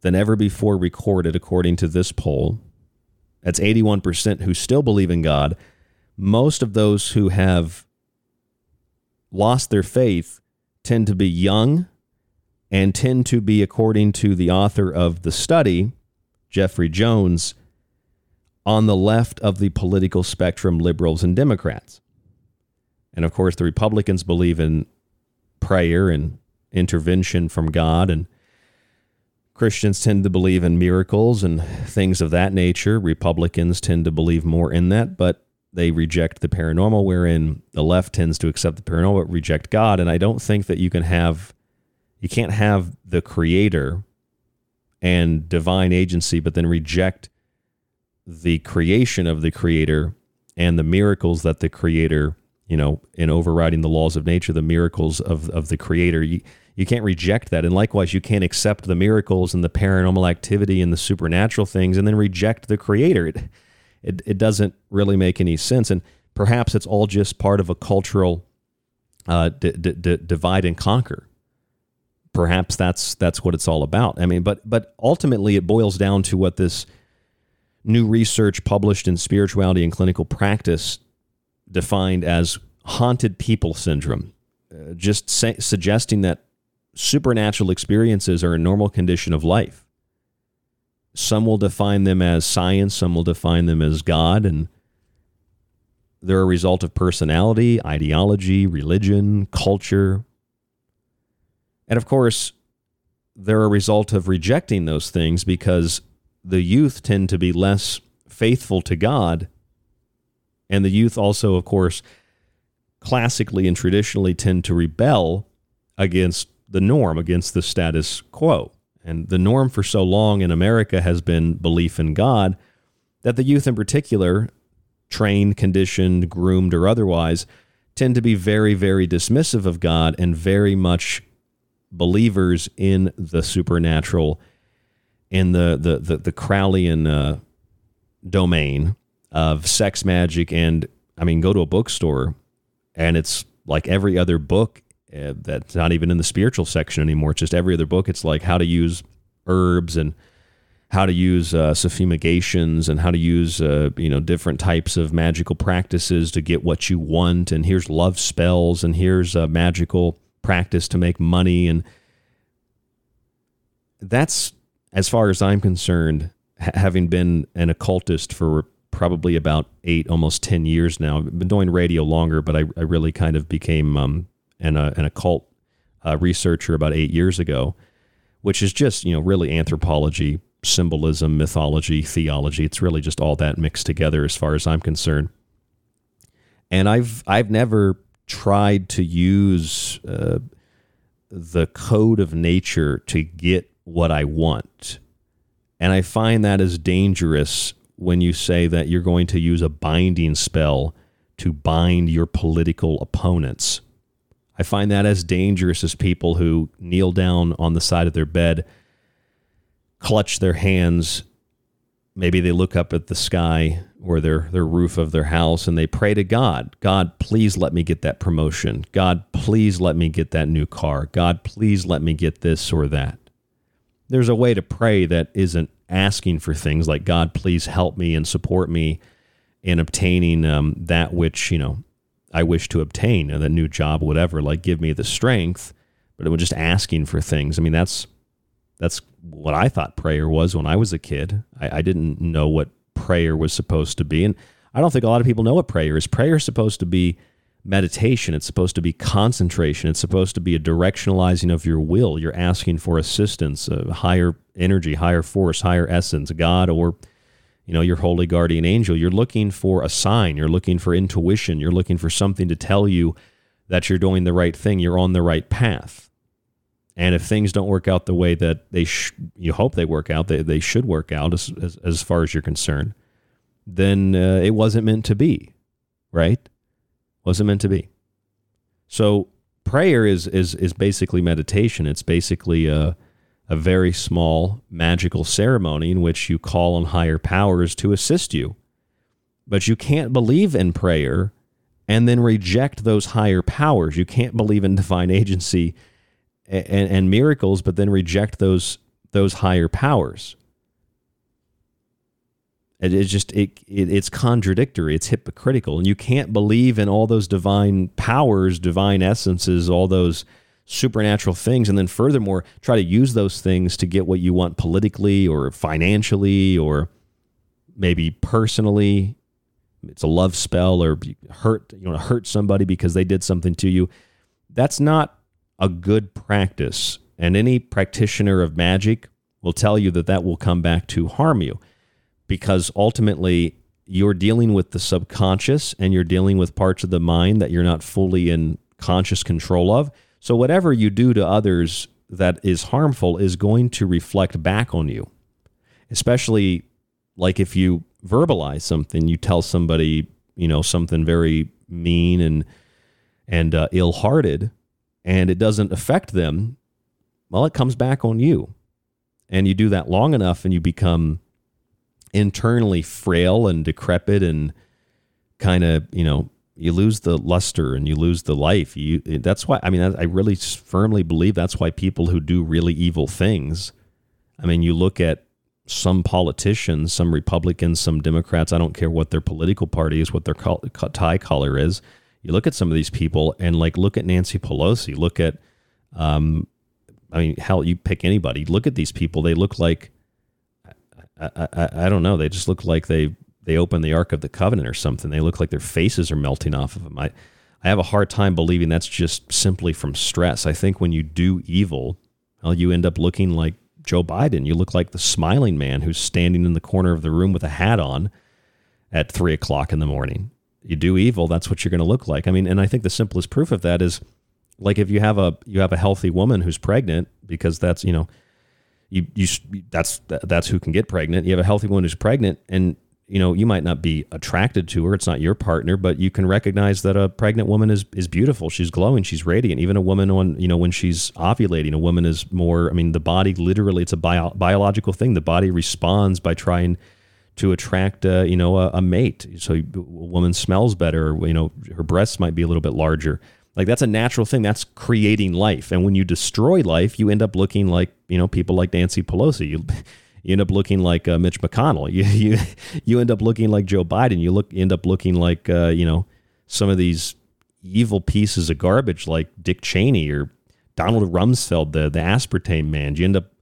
than ever before recorded, according to this poll. That's 81% who still believe in God most of those who have lost their faith tend to be young and tend to be, according to the author of the study, Jeffrey Jones, on the left of the political spectrum, liberals and Democrats. And of course, the Republicans believe in prayer and intervention from God, and Christians tend to believe in miracles and things of that nature. Republicans tend to believe more in that, but they reject the paranormal, wherein the left tends to accept the paranormal but reject God. And I don't think that you can have, you can't have the creator and divine agency, but then reject the creation of the creator and the miracles that the creator, you know, in overriding the laws of nature, the miracles of, of the creator. You, you can't reject that. And likewise, you can't accept the miracles and the paranormal activity and the supernatural things and then reject the creator. It, it, it doesn't really make any sense. And perhaps it's all just part of a cultural uh, d- d- d- divide and conquer. Perhaps that's that's what it's all about. I mean, but but ultimately, it boils down to what this new research published in Spirituality in Clinical Practice defined as haunted people syndrome, uh, just suggesting that supernatural experiences are a normal condition of life. Some will define them as science, some will define them as God, and they're a result of personality, ideology, religion, culture. And of course, they're a result of rejecting those things because the youth tend to be less faithful to God. And the youth also, of course, classically and traditionally tend to rebel against the norm, against the status quo. And the norm for so long in America has been belief in God that the youth in particular, trained, conditioned, groomed, or otherwise, tend to be very, very dismissive of God and very much believers in the supernatural, in the the the, the Crowleyan uh, domain of sex magic. And I mean, go to a bookstore, and it's like every other book uh, that's not even in the spiritual section anymore. It's just every other book. It's like how to use herbs and how to use uh, and how to use uh, you know different types of magical practices to get what you want and here's love spells and here's a magical practice to make money and that's as far as I'm concerned ha- having been an occultist for probably about eight almost 10 years now I've been doing radio longer but I, I really kind of became um, an, uh, an occult uh, researcher about eight years ago which is just you know really anthropology symbolism, mythology, theology. It's really just all that mixed together as far as I'm concerned. And I've I've never tried to use uh, the code of nature to get what I want. And I find that is dangerous when you say that you're going to use a binding spell to bind your political opponents. I find that as dangerous as people who kneel down on the side of their bed clutch their hands. Maybe they look up at the sky or their, their roof of their house and they pray to God God, please let me get that promotion. God, please let me get that new car. God, please let me get this or that. There's a way to pray that isn't asking for things like God, please help me and support me in obtaining um, that which, you know, I wish to obtain, a new job, whatever, like give me the strength. But it was just asking for things. I mean, that's that's what I thought prayer was when I was a kid. I, I, didn't know what prayer was supposed to be. And I don't think a lot of people know what prayer is. Prayer is supposed to be meditation, it's supposed to be concentration, it's supposed to be a directionalizing of your will. You're asking for assistance, a higher energy, higher force, higher essence, God or you know your holy guardian angel you're looking for a sign you're looking for intuition you're looking for something to tell you that you're doing the right thing you're on the right path and if things don't work out the way that they sh- you hope they work out, they, they should work out as, as, as far as you're concerned, then uh, it wasn't meant to be, right? Wasn't meant to be. So prayer is is is basically meditation. It's basically a a very small magical ceremony in which you call on higher powers to assist you. But you can't believe in prayer and then reject those higher powers. You can't believe in divine agency and, and miracles, but then reject those those higher powers. It, it's just it, it, it's contradictory. It's hypocritical, and you can't believe in all those divine powers, divine essences, all those supernatural things, and then furthermore try to use those things to get what you want politically or financially or maybe personally. It's a love spell or hurt you know hurt somebody because they did something to you. That's not a good practice. And any practitioner of magic will tell you that that will come back to harm you because ultimately you're dealing with the subconscious and you're dealing with parts of the mind that you're not fully in conscious control of. So, whatever you do to others that is harmful is going to reflect back on you, especially like if you verbalize something, you tell somebody, you know, something very mean and and uh, ill-hearted and it doesn't affect them, well, it comes back on you. And you do that long enough and you become internally frail and decrepit and kind of, you know, you lose the luster and you lose the life. You that's why I mean I really firmly believe that's why people who do really evil things. I mean, you look at some politicians, some Republicans, some Democrats. I don't care what their political party is, what their tie color is you look at some of these people and like look at Nancy Pelosi, look at, um, I mean, hell, you pick anybody. Look at these people. They look like, I, I, I don't know. They just look like they they open the Ark of the Covenant or something. They look like their faces are melting off of them. I, I have a hard time believing that's just simply from stress. I think when you do evil, well, you end up looking like Joe Biden. You look like the smiling man who's standing in the corner of the room with a hat on at three o'clock in the morning you do evil, that's what you're going to look like. I mean, and I think the simplest proof of that is like if you have a you have a healthy woman who's pregnant because that's you know you you that's that's who can get pregnant. You have a healthy woman who's pregnant, and you know you might not be attracted to her. It's not your partner, but you can recognize that a pregnant woman is is beautiful. She's glowing. She's radiant. Even a woman on you know when she's ovulating, a woman is more. I mean, the body literally it's a bio, biological thing. The body responds by trying to attract uh, you know a, a, mate. So a woman smells better. You know her breasts might be a little bit larger. Like that's a natural thing. That's creating life. And when you destroy life, you end up looking like you know people like Nancy Pelosi. You, You end up looking like uh, Mitch McConnell. You you you end up looking like Joe Biden. You look end up looking like uh, you know some of these evil pieces of garbage like Dick Cheney or Donald Rumsfeld, the the aspartame man. You end up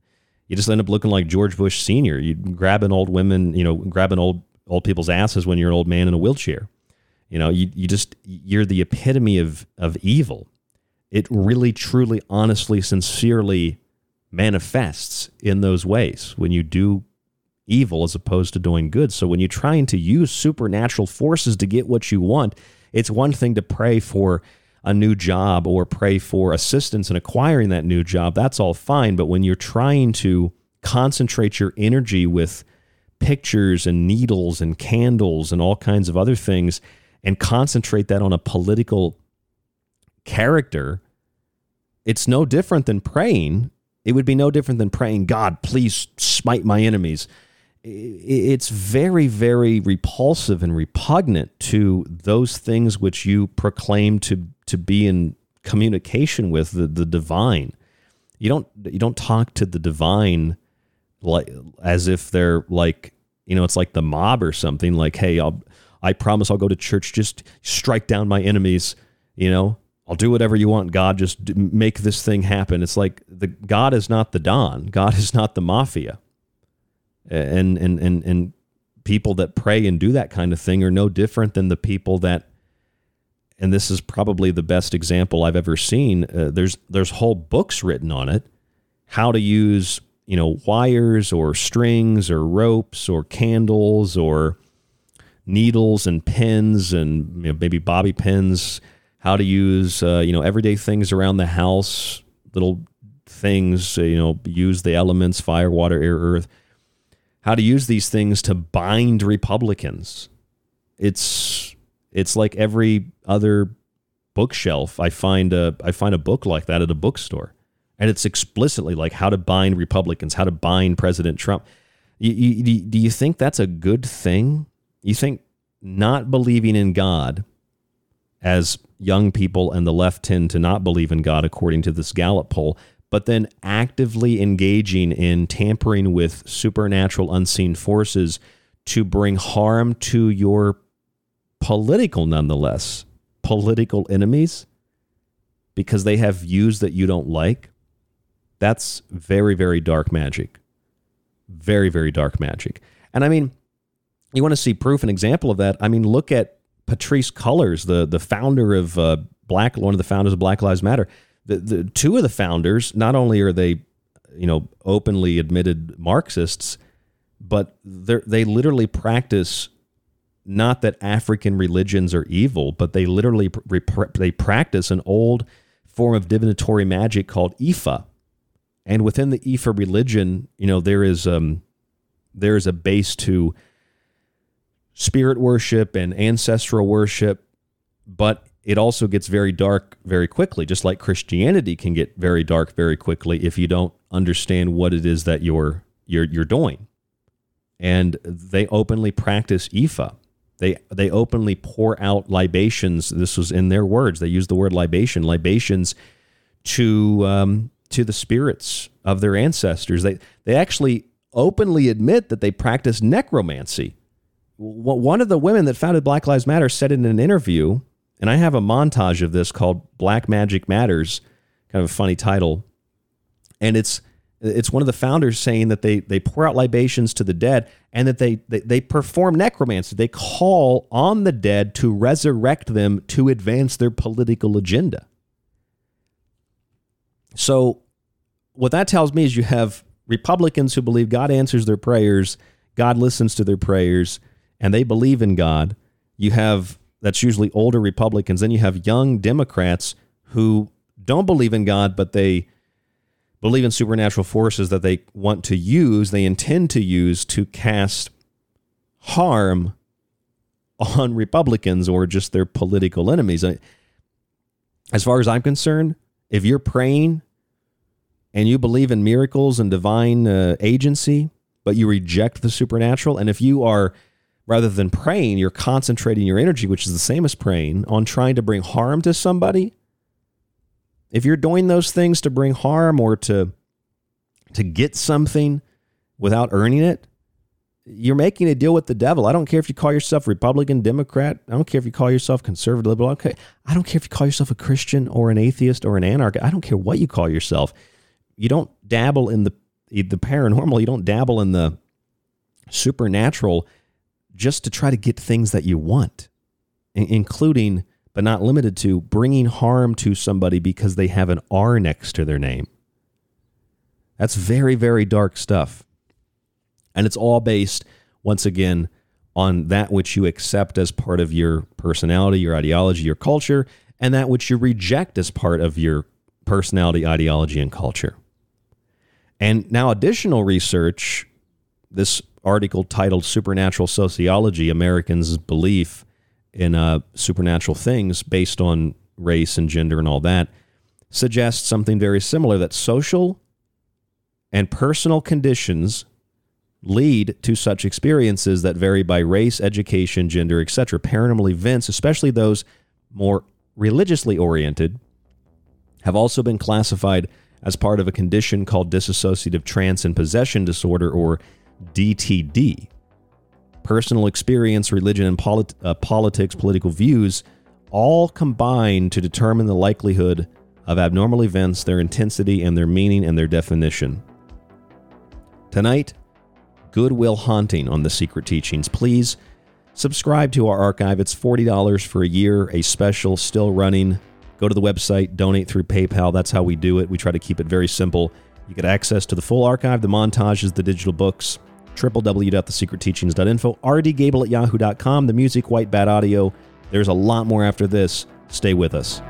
you just end up looking like George Bush Senior. You grabbing old women, you know, grabbing old old people's asses when you're an old man in a wheelchair. You know, you you just you're the epitome of of evil. It really, truly, honestly, sincerely manifests in those ways when you do evil as opposed to doing good. So when you're trying to use supernatural forces to get what you want, it's one thing to pray for a new job or pray for assistance in acquiring that new job, that's all fine. But when you're trying to concentrate your energy with pictures and needles and candles and all kinds of other things and concentrate that on a political character, it's no different than praying. It would be no different than praying, God, please smite my enemies. It's very, very repulsive and repugnant to those things which you proclaim to to be in communication with the, the divine. You don't you don't talk to the divine like as if they're like you know it's like the mob or something like hey I'll I promise I'll go to church just strike down my enemies you know I'll do whatever you want God just make this thing happen it's like the God is not the don God is not the mafia and and and and people that pray and do that kind of thing are no different than the people that and this is probably the best example I've ever seen. Uh, there's there's whole books written on it, how to use you know wires or strings or ropes or candles or needles and pins and you know, maybe bobby pins. How to use uh, you know everyday things around the house, little things uh, you know use the elements fire, water, air, earth. How to use these things to bind Republicans. It's it's like every other bookshelf. I find a I find a book like that at a bookstore, and it's explicitly like how to bind Republicans, how to bind President Trump. You, you, do you think that's a good thing? You think not believing in God, as young people and the left tend to not believe in God, according to this Gallup poll, but then actively engaging in tampering with supernatural unseen forces to bring harm to your political nonetheless, political enemies because they have views that you don't like. That's very, very dark magic. Very, very dark magic. And I mean, you want to see proof and example of that? I mean, look at Patrisse Cullors, the the founder of uh, Black, one of the founders of Black Lives Matter. The, the two of the founders, not only are they, you know, openly admitted Marxists, but they they literally practice not that African religions are evil, but they literally they practice an old form of divinatory magic called Ifa. And within the Ifa religion, you know, there is um, there is a base to spirit worship and ancestral worship, but it also gets very dark very quickly, just like Christianity can get very dark very quickly if you don't understand what it is that you're you're you're doing. And they openly practice Ifa. They they openly pour out libations. This was in their words. They used the word libation, libations to um, to the spirits of their ancestors. They they actually openly admit that they practice necromancy. One of the women that founded Black Lives Matter said in an interview, and I have a montage of this called "Black Magic Matters," kind of a funny title, and it's it's one of the founders saying that they they pour out libations to the dead and that they, they they perform necromancy. They call on the dead to resurrect them to advance their political agenda. So what that tells me is you have Republicans who believe God answers their prayers, God listens to their prayers, and they believe in God. You have that's usually older Republicans. Then you have young Democrats who don't believe in God, but they believe in supernatural forces that they want to use, they intend to use to cast harm on Republicans or just their political enemies. As far as I'm concerned, if you're praying and you believe in miracles and divine uh, agency, but you reject the supernatural, and if you are rather than praying, you're concentrating your energy, which is the same as praying, on trying to bring harm to somebody, if you're doing those things to bring harm or to to get something, without earning it, you're making a deal with the devil. I don't care if you call yourself Republican, Democrat. I don't care if you call yourself conservative, liberal. Okay. I don't care if you call yourself a Christian or an atheist or an anarchist. I don't care what you call yourself. You don't dabble in the the paranormal. You don't dabble in the supernatural just to try to get things that you want, including but not limited to bringing harm to somebody because they have an R next to their name. That's very, very dark stuff. And it's all based, once again, on that which you accept as part of your personality, your ideology, your culture, and that which you reject as part of your personality, ideology, and culture. And now, additional research, this article titled Supernatural Sociology Americans' Belief in uh, Supernatural Things based on race and gender and all that, suggests something very similar that social and personal conditions lead to such experiences that vary by race, education, gender, etc. Paranormal events, especially those more religiously oriented, have also been classified as part of a condition called dissociative trance and possession disorder or DTD. Personal experience, religion, and polit- uh, politics, political views all combine to determine the likelihood of abnormal events, their intensity, and their meaning and their definition. Tonight, Good Will Haunting on the Secret Teachings. Please subscribe to our archive. It's $40 for a year, a special still running. Go to the website, donate through PayPal. That's how we do it. We try to keep it very simple. You get access to the full archive, the montages, the digital books, www.thesecretteachings.info, rdgable at yahoo.com, the music, white bat audio. There's a lot more after this. Stay with us.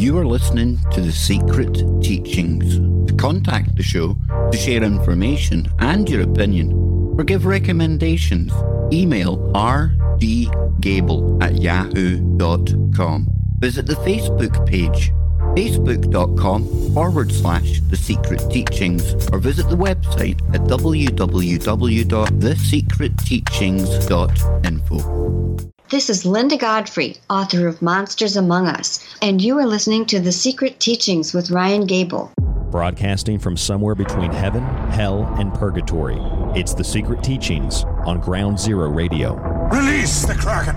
You are listening to The Secret Teachings. To contact the show, to share information and your opinion, or give recommendations, email rdgable at yahoo.com. Visit the Facebook page, facebook.com forward slash The Secret Teachings, or visit the website at www.thesecretteachings.info. This is Linda Godfrey, author of Monsters Among Us, and you are listening to The Secret Teachings with Ryan Gable. Broadcasting from somewhere between heaven, hell, and purgatory, it's The Secret Teachings on Ground Zero Radio. Release the Kraken!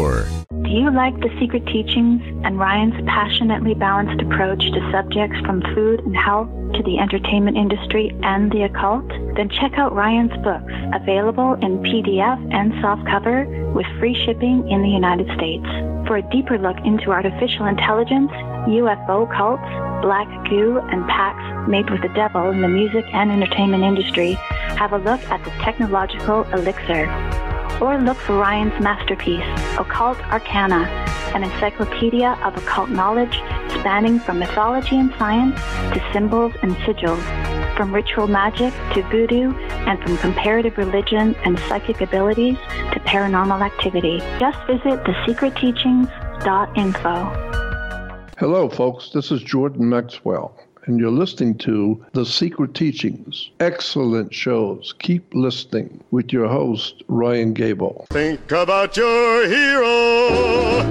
Do you like the secret teachings and Ryan's passionately balanced approach to subjects from food and health to the entertainment industry and the occult? Then check out Ryan's books, available in PDF and softcover with free shipping in the United States. For a deeper look into artificial intelligence, UFO cults, black goo, and pacts made with the devil in the music and entertainment industry, have a look at the technological elixir or look for Ryan's masterpiece, Occult Arcana, an encyclopedia of occult knowledge spanning from mythology and science to symbols and sigils, from ritual magic to voodoo, and from comparative religion and psychic abilities to paranormal activity. Just visit thesecretteachings.info. Hello, folks. This is Jordan Maxwell and you're listening to The Secret Teachings. Excellent shows. Keep listening with your host, Ryan Gable. Think about your hero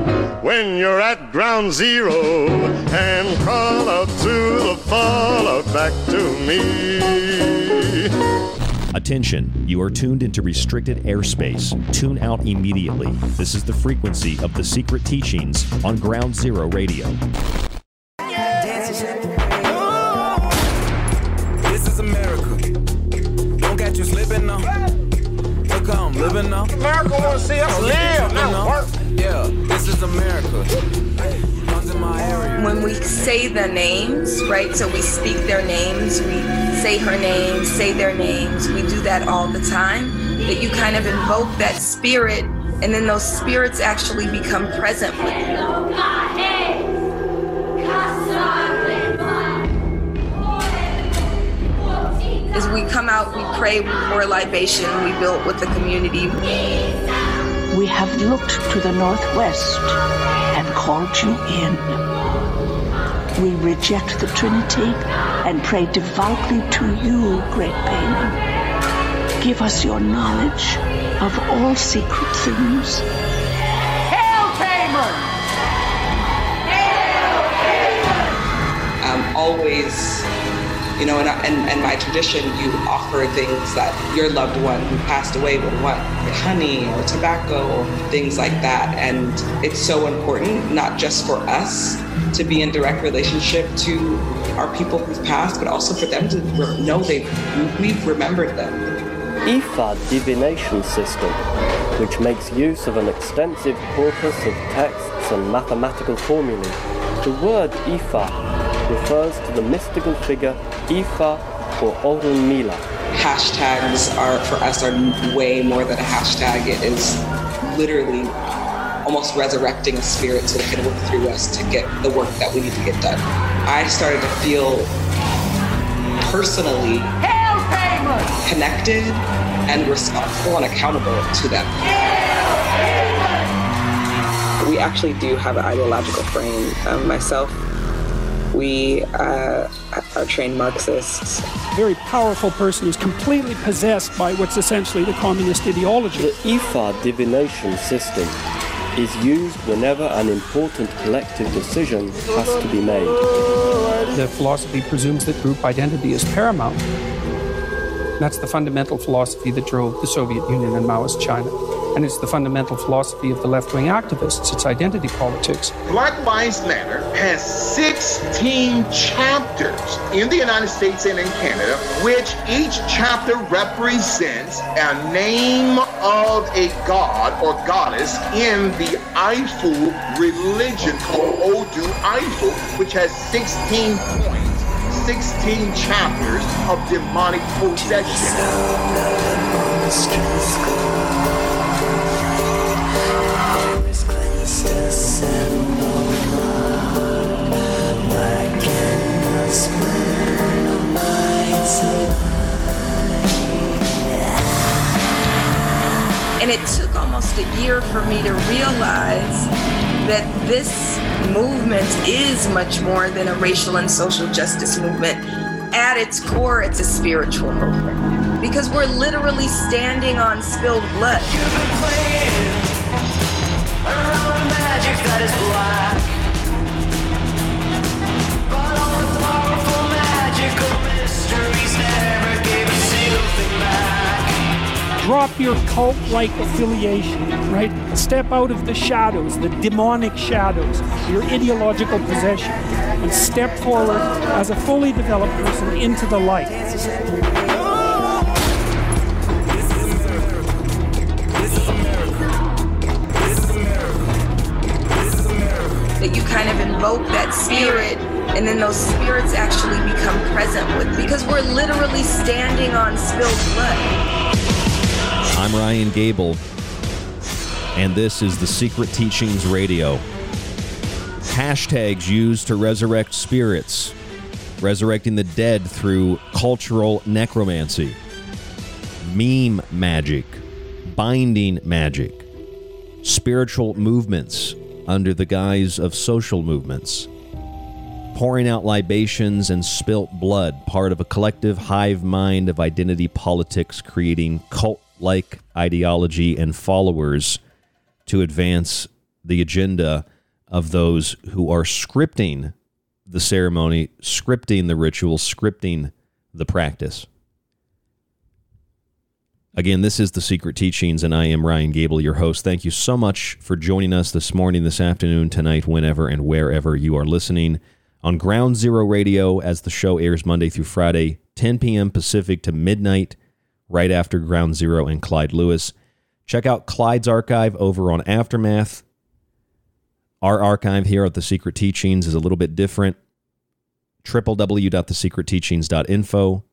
when you're at ground zero and crawl out to the fallout back to me. Attention, you are tuned into restricted airspace. Tune out immediately. This is the frequency of the secret teachings on Ground Zero Radio. Slipping now. Look how I'm living now. America wanna see us live, not work. Yeah, this is America. Guns in my area. when we say the names, right? So we speak their names, we say her name, say their names, we do that all the time. That you kind of invoke that spirit, and then those spirits actually become present with you. As we come out, we pray, we pour libation, we build with the community. We have looked to the northwest and called you in. We reject the Trinity and pray devoutly to you, great Paimon. Give us your knowledge of all secret things. Hail Paimon! um, always, you know, in, in, in my tradition, you offer things that your loved one who passed away would want, like honey or tobacco or things like that. And it's so important, not just for us to be in direct relationship to our people who've passed, but also for them to re- know they we've remembered them. IFA divination system, which makes use of an extensive corpus of texts and mathematical formulae. The word Ifa refers to the mystical figure Ifa or Orunmila. Hashtags are for us are way more than a hashtag. It is literally almost resurrecting a spirit so it can work through us to get the work that we need to get done. I started to feel personally connected and responsible and accountable to them. We actually do have an ideological frame. Um, myself, we uh, are trained Marxists. very powerful person who's completely possessed by what's essentially the communist ideology. The IFA divination system is used whenever an important collective decision has to be made. The philosophy presumes that group identity is paramount. That's the fundamental philosophy that drove the Soviet Union and Maoist China. And it's the fundamental philosophy of the left wing activists. It's identity politics. Black Lives Matter has 16 chapters in the United States and in Canada, which each chapter represents a name of a god or goddess in the Ifa religion called Odu Ifa, which has 16 points, 16 chapters of demonic possession. And it took almost a year for me to realize that this movement is much more than a racial and social justice movement. At its core, it's a spiritual movement because we're literally standing on spilled blood. Drop your cult like affiliation, right? Step out of the shadows, the demonic shadows, your ideological possession, and step forward as a fully developed person into the light. That you kind of invoke that spirit and then those spirits actually become present with because we're literally standing on spilled blood. I'm Ryan Gable, and this is the Secret Teachings Radio. Hashtags used to resurrect spirits, resurrecting the dead through cultural necromancy, meme magic, binding magic, spiritual movements under the guise of social movements, pouring out libations and spilt blood, part of a collective hive mind of identity politics, creating cult like ideology and followers to advance the agenda of those who are scripting the ceremony, scripting the ritual, scripting the practice. Again, this is the Secret Teachings, and I am Ryan Gable, your host. Thank you so much for joining us this morning, this afternoon, tonight, whenever and wherever you are listening on Ground Zero Radio as the show airs Monday through Friday, 10 p.m. Pacific to midnight, right after Ground Zero and Clyde Lewis. Check out Clyde's archive over on Aftermath. Our archive here at The Secret Teachings is a little bit different. www.thesecretteachings.info.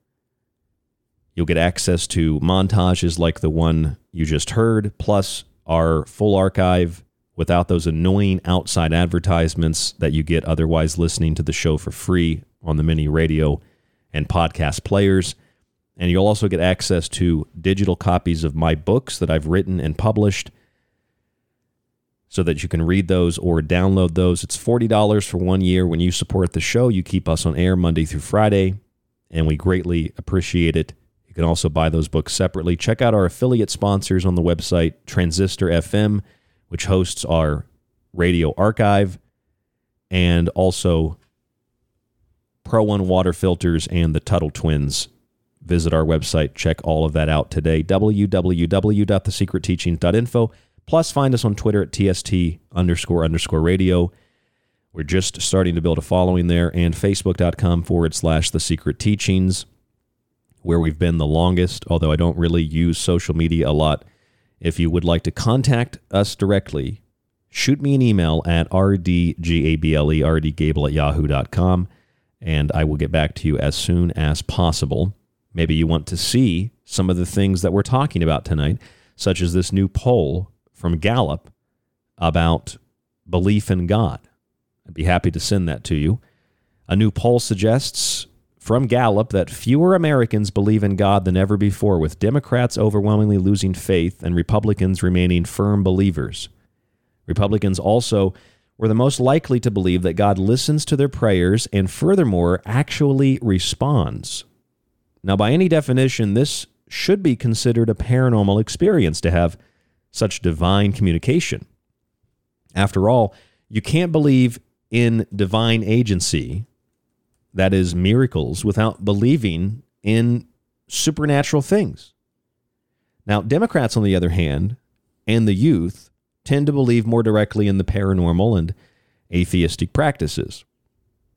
You'll get access to montages like the one you just heard, plus our full archive without those annoying outside advertisements that you get otherwise listening to the show for free on the mini radio and podcast players. And you'll also get access to digital copies of my books that I've written and published so that you can read those or download those. It's $40 for one year. When you support the show, you keep us on air Monday through Friday, and we greatly appreciate it. Can also buy those books separately. Check out our affiliate sponsors on the website Transistor FM, which hosts our radio archive, and also Pro One water filters and the Tuttle Twins. Visit our website, check all of that out today. www.thesecretteachings.info. Plus, find us on Twitter at TST underscore underscore radio. We're just starting to build a following there, and facebook.com forward slash the secret teachings, where we've been the longest, although I don't really use social media a lot. If you would like to contact us directly, shoot me an email at rdgable, rdgable at yahoo.com, and I will get back to you as soon as possible. Maybe you want to see some of the things that we're talking about tonight, such as this new poll from Gallup about belief in God. I'd be happy to send that to you. A new poll suggests from Gallup that fewer Americans believe in God than ever before, with Democrats overwhelmingly losing faith and Republicans remaining firm believers. Republicans also were the most likely to believe that God listens to their prayers and, furthermore, actually responds. Now, by any definition, this should be considered a paranormal experience to have such divine communication. After all, you can't believe in divine agency, that is, miracles, without believing in supernatural things. Now, Democrats, on the other hand, and the youth tend to believe more directly in the paranormal and atheistic practices.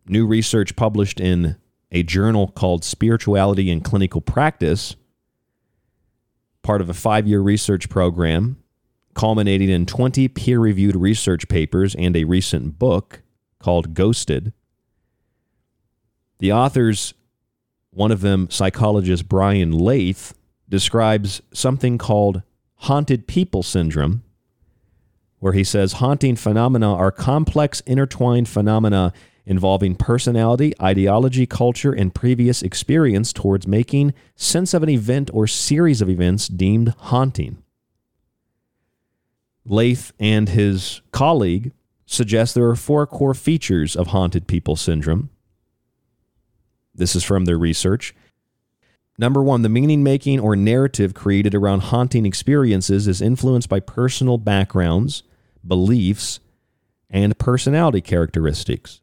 New research published in a journal called Spirituality in Clinical Practice, part of a five year research program culminating in 20 peer reviewed research papers and a recent book called Ghosted. The authors, one of them, psychologist Brian Laythe, describes something called haunted people syndrome, where he says haunting phenomena are complex, intertwined phenomena involving personality, ideology, culture, and previous experience towards making sense of an event or series of events deemed haunting. Laythe and his colleague suggest there are four core features of haunted people syndrome. This is from their research. Number one, the meaning making or narrative created around haunting experiences is influenced by personal backgrounds, beliefs, and personality characteristics.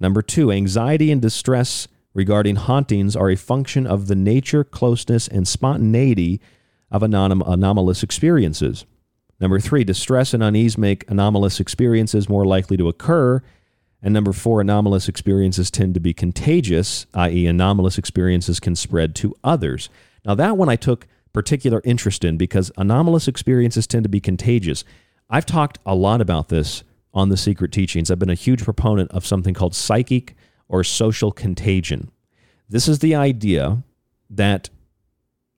Number two, anxiety and distress regarding hauntings are a function of the nature, closeness, and spontaneity of anom- anomalous experiences. Number three, distress and unease make anomalous experiences more likely to occur. And number four, anomalous experiences tend to be contagious, i.e., anomalous experiences can spread to others. Now, that one I took particular interest in because anomalous experiences tend to be contagious. I've talked a lot about this on the Secret Teachings. I've been a huge proponent of something called psychic or social contagion. This is the idea that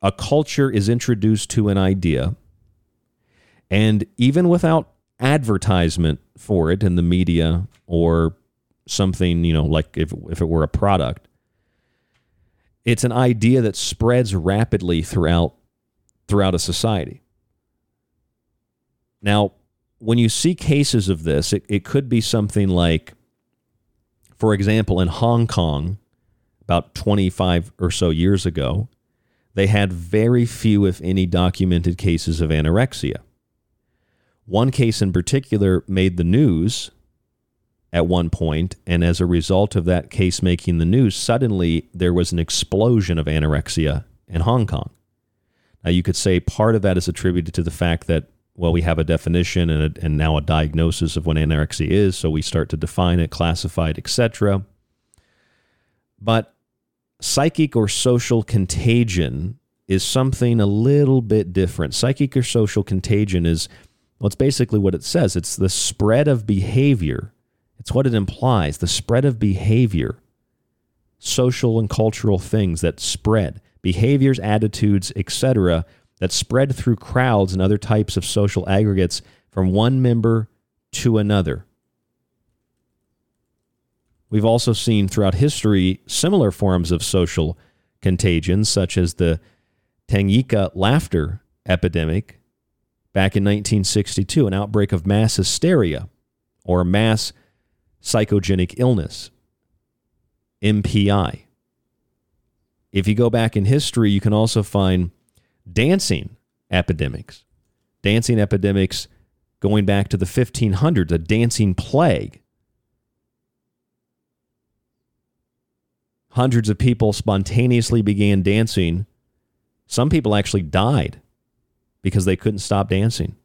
a culture is introduced to an idea and even without advertisement for it in the media or something, you know, like if, if it were a product, it's an idea that spreads rapidly throughout throughout a society. Now, when you see cases of this, it, it could be something like, for example, in Hong Kong, about 25 or so years ago, they had very few, if any, documented cases of anorexia. One case in particular made the news at one point, and as a result of that case making the news, suddenly there was an explosion of anorexia in Hong Kong. Now, you could say part of that is attributed to the fact that, well, we have a definition and, a, and now a diagnosis of what anorexia is, so we start to define it, classify it, etc. But psychic or social contagion is something a little bit different. Psychic or social contagion is, well, it's basically what it says it's the spread of behavior. It's what it implies the spread of behavior, social and cultural things that spread, behaviors, attitudes, etc., that spread through crowds and other types of social aggregates from one member to another. We've also seen throughout history similar forms of social contagion, such as the Tanganyika laughter epidemic back in 1962, an outbreak of mass hysteria or mass psychogenic illness, MPI. If you go back in history, you can also find dancing epidemics. Dancing epidemics going back to the 1500s, a dancing plague. Hundreds of people spontaneously began dancing. Some people actually died because they couldn't stop dancing.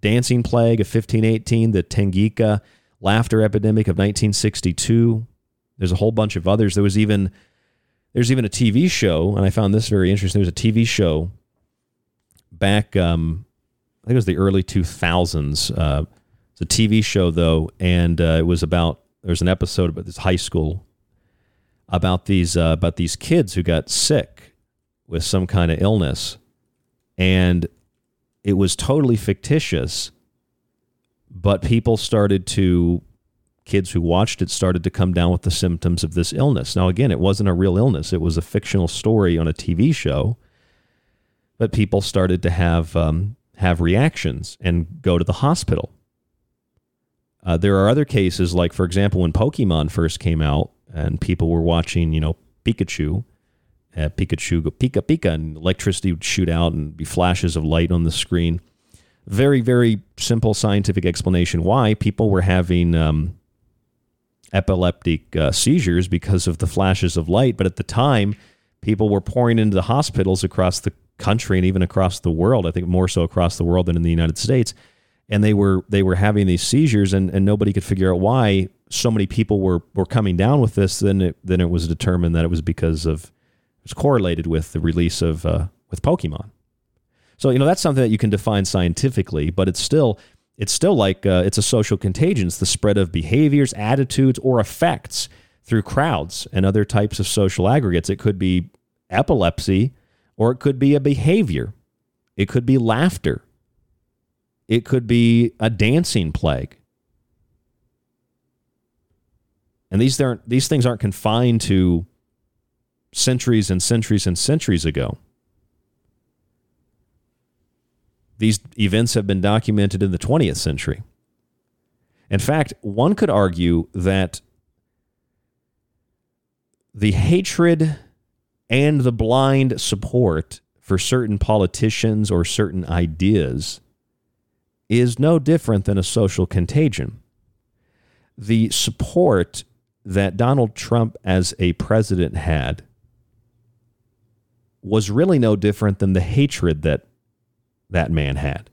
Dancing plague of 1518, the Tanganyika laughter epidemic of 1962. There's a whole bunch of others. There was even there's even a TV show, and I found this very interesting. There was a TV show back, um, I think it was the early 2000s. Uh, it's a TV show though, and uh, it was about there's an episode about this high school about these uh, about these kids who got sick with some kind of illness, and it was totally fictitious. But people started to kids who watched it started to come down with the symptoms of this illness. Now, again, it wasn't a real illness, it was a fictional story on a TV show. But people started to have, um, have reactions and go to the hospital. Uh, there are other cases, like, for example, when Pokemon first came out and people were watching, you know, Pikachu, uh, Pikachu go Pika Pika, and electricity would shoot out and be flashes of light on the screen. Very, very simple scientific explanation why people were having um, epileptic uh, seizures because of the flashes of light. But at the time, people were pouring into the hospitals across the country and even across the world. I think more so across the world than in the United States. And they were they were having these seizures, and, and nobody could figure out why so many people were, were coming down with this. Then it, then it was determined that it was because of it was correlated with the release of uh, with Pokemon. So you know that's something that you can define scientifically, but it's still it's still like uh, it's a social contagion. It's the spread of behaviors, attitudes, or effects through crowds and other types of social aggregates. It could be epilepsy, or it could be a behavior. It could be laughter. It could be a dancing plague. And these aren't these things aren't confined to centuries and centuries and centuries ago. These events have been documented in the 20th century. In fact, one could argue that the hatred and the blind support for certain politicians or certain ideas is no different than a social contagion. The support that Donald Trump as a president had was really no different than the hatred that that man had,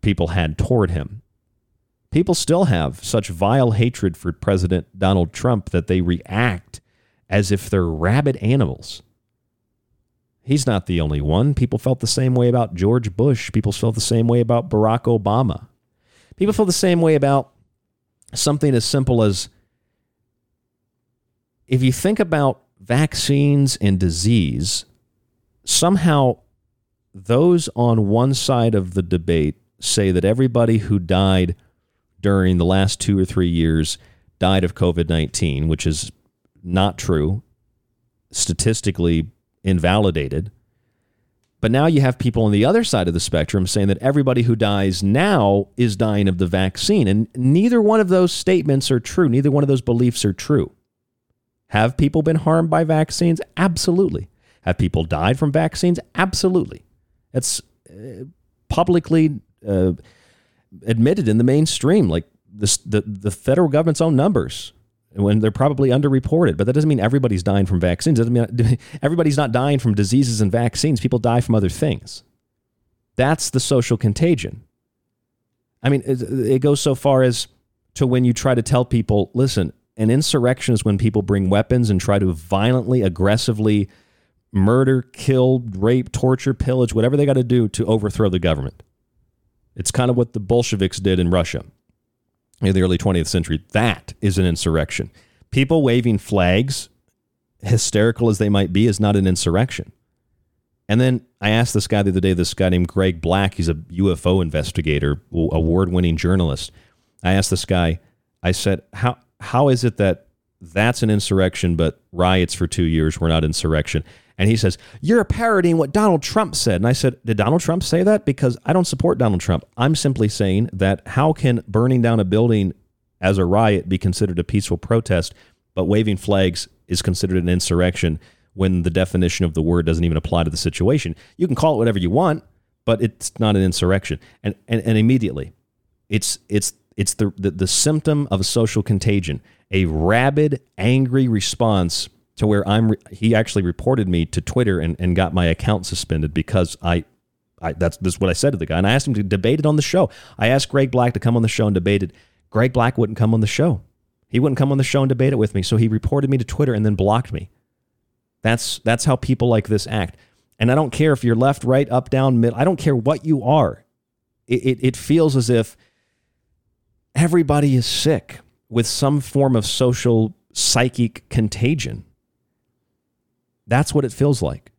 people had toward him. People still have such vile hatred for President Donald Trump that they react as if they're rabid animals. He's not the only one. People felt the same way about George Bush. People felt the same way about Barack Obama. People feel the same way about something as simple as if you think about vaccines and disease, somehow those on one side of the debate say that everybody who died during the last two or three years died of COVID 19, which is not true, statistically invalidated. But now you have people on the other side of the spectrum saying that everybody who dies now is dying of the vaccine. And neither one of those statements are true. Neither one of those beliefs are true. Have people been harmed by vaccines? Absolutely. Have people died from vaccines? Absolutely. It's uh, publicly uh, admitted in the mainstream, like this, the the federal government's own numbers and when they're probably underreported. But that doesn't mean everybody's dying from vaccines. It doesn't mean everybody's not dying from diseases and vaccines. People die from other things. That's the social contagion. I mean, it goes so far as to when you try to tell people, listen, an insurrection is when people bring weapons and try to violently, aggressively murder, kill, rape, torture, pillage, whatever they got to do to overthrow the government. It's kind of what the Bolsheviks did in Russia in the early 20th century. That is an insurrection. People waving flags, hysterical as they might be, is not an insurrection. And then I asked this guy the other day, this guy named Greg Black, he's a UFO investigator, award winning journalist. I asked this guy, I said, how, how is it that that's an insurrection, but riots for two years were not insurrection? And he says, You're parodying what Donald Trump said. And I said, Did Donald Trump say that? Because I don't support Donald Trump. I'm simply saying that how can burning down a building as a riot be considered a peaceful protest, but waving flags is considered an insurrection when the definition of the word doesn't even apply to the situation? You can call it whatever you want, but it's not an insurrection. And and, and immediately, it's it's it's the, the the symptom of a social contagion, a rabid, angry response to where I'm. Re- he actually reported me to Twitter and, and got my account suspended because I, I that's this is what I said to the guy, and I asked him to debate it on the show. I asked Greg Black to come on the show and debate it. Greg Black wouldn't come on the show. He wouldn't come on the show and debate it with me, so he reported me to Twitter and then blocked me. That's that's how people like this act. And I don't care if you're left, right, up, down, middle. I don't care what you are. It, it, it feels as if everybody is sick with some form of social psychic contagion. That's what it feels like.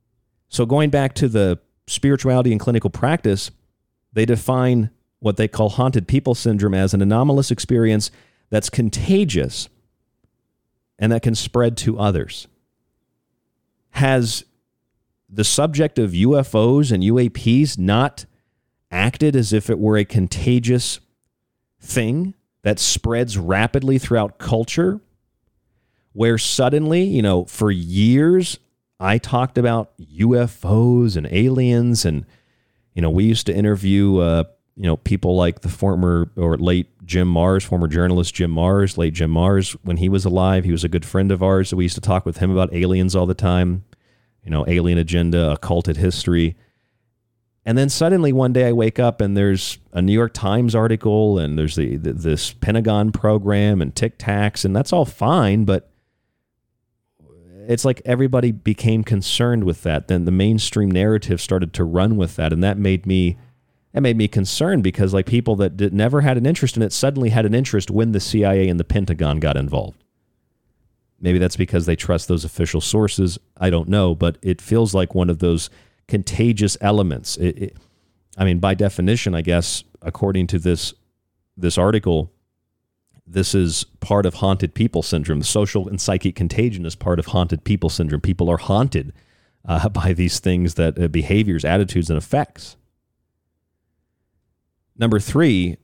So, going back to the spirituality and clinical practice, they define what they call haunted people syndrome as an anomalous experience that's contagious and that can spread to others. Has the subject of UFOs and UAPs not acted as if it were a contagious thing that spreads rapidly throughout culture? Where suddenly, you know, for years, I talked about UFOs and aliens, and you know, we used to interview, uh, you know, people like the former or late Jim Marrs, former journalist Jim Marrs, late Jim Marrs when he was alive. He was a good friend of ours, so we used to talk with him about aliens all the time. You know, alien agenda, occulted history. And then suddenly one day I wake up and there's a New York Times article and there's the, the this Pentagon program and Tic Tacs and that's all fine, but it's like everybody became concerned with that. Then the mainstream narrative started to run with that, and that made me that made me concerned because like people that did, never had an interest in it suddenly had an interest when the CIA and the Pentagon got involved. Maybe that's because they trust those official sources. I don't know, but it feels like one of those contagious elements. It, it, I mean, by definition, I guess, according to this this article, this is part of haunted people syndrome. Social and psychic contagion is part of haunted people syndrome. People are haunted uh, by these things that uh, behaviors, attitudes, and effects. Number three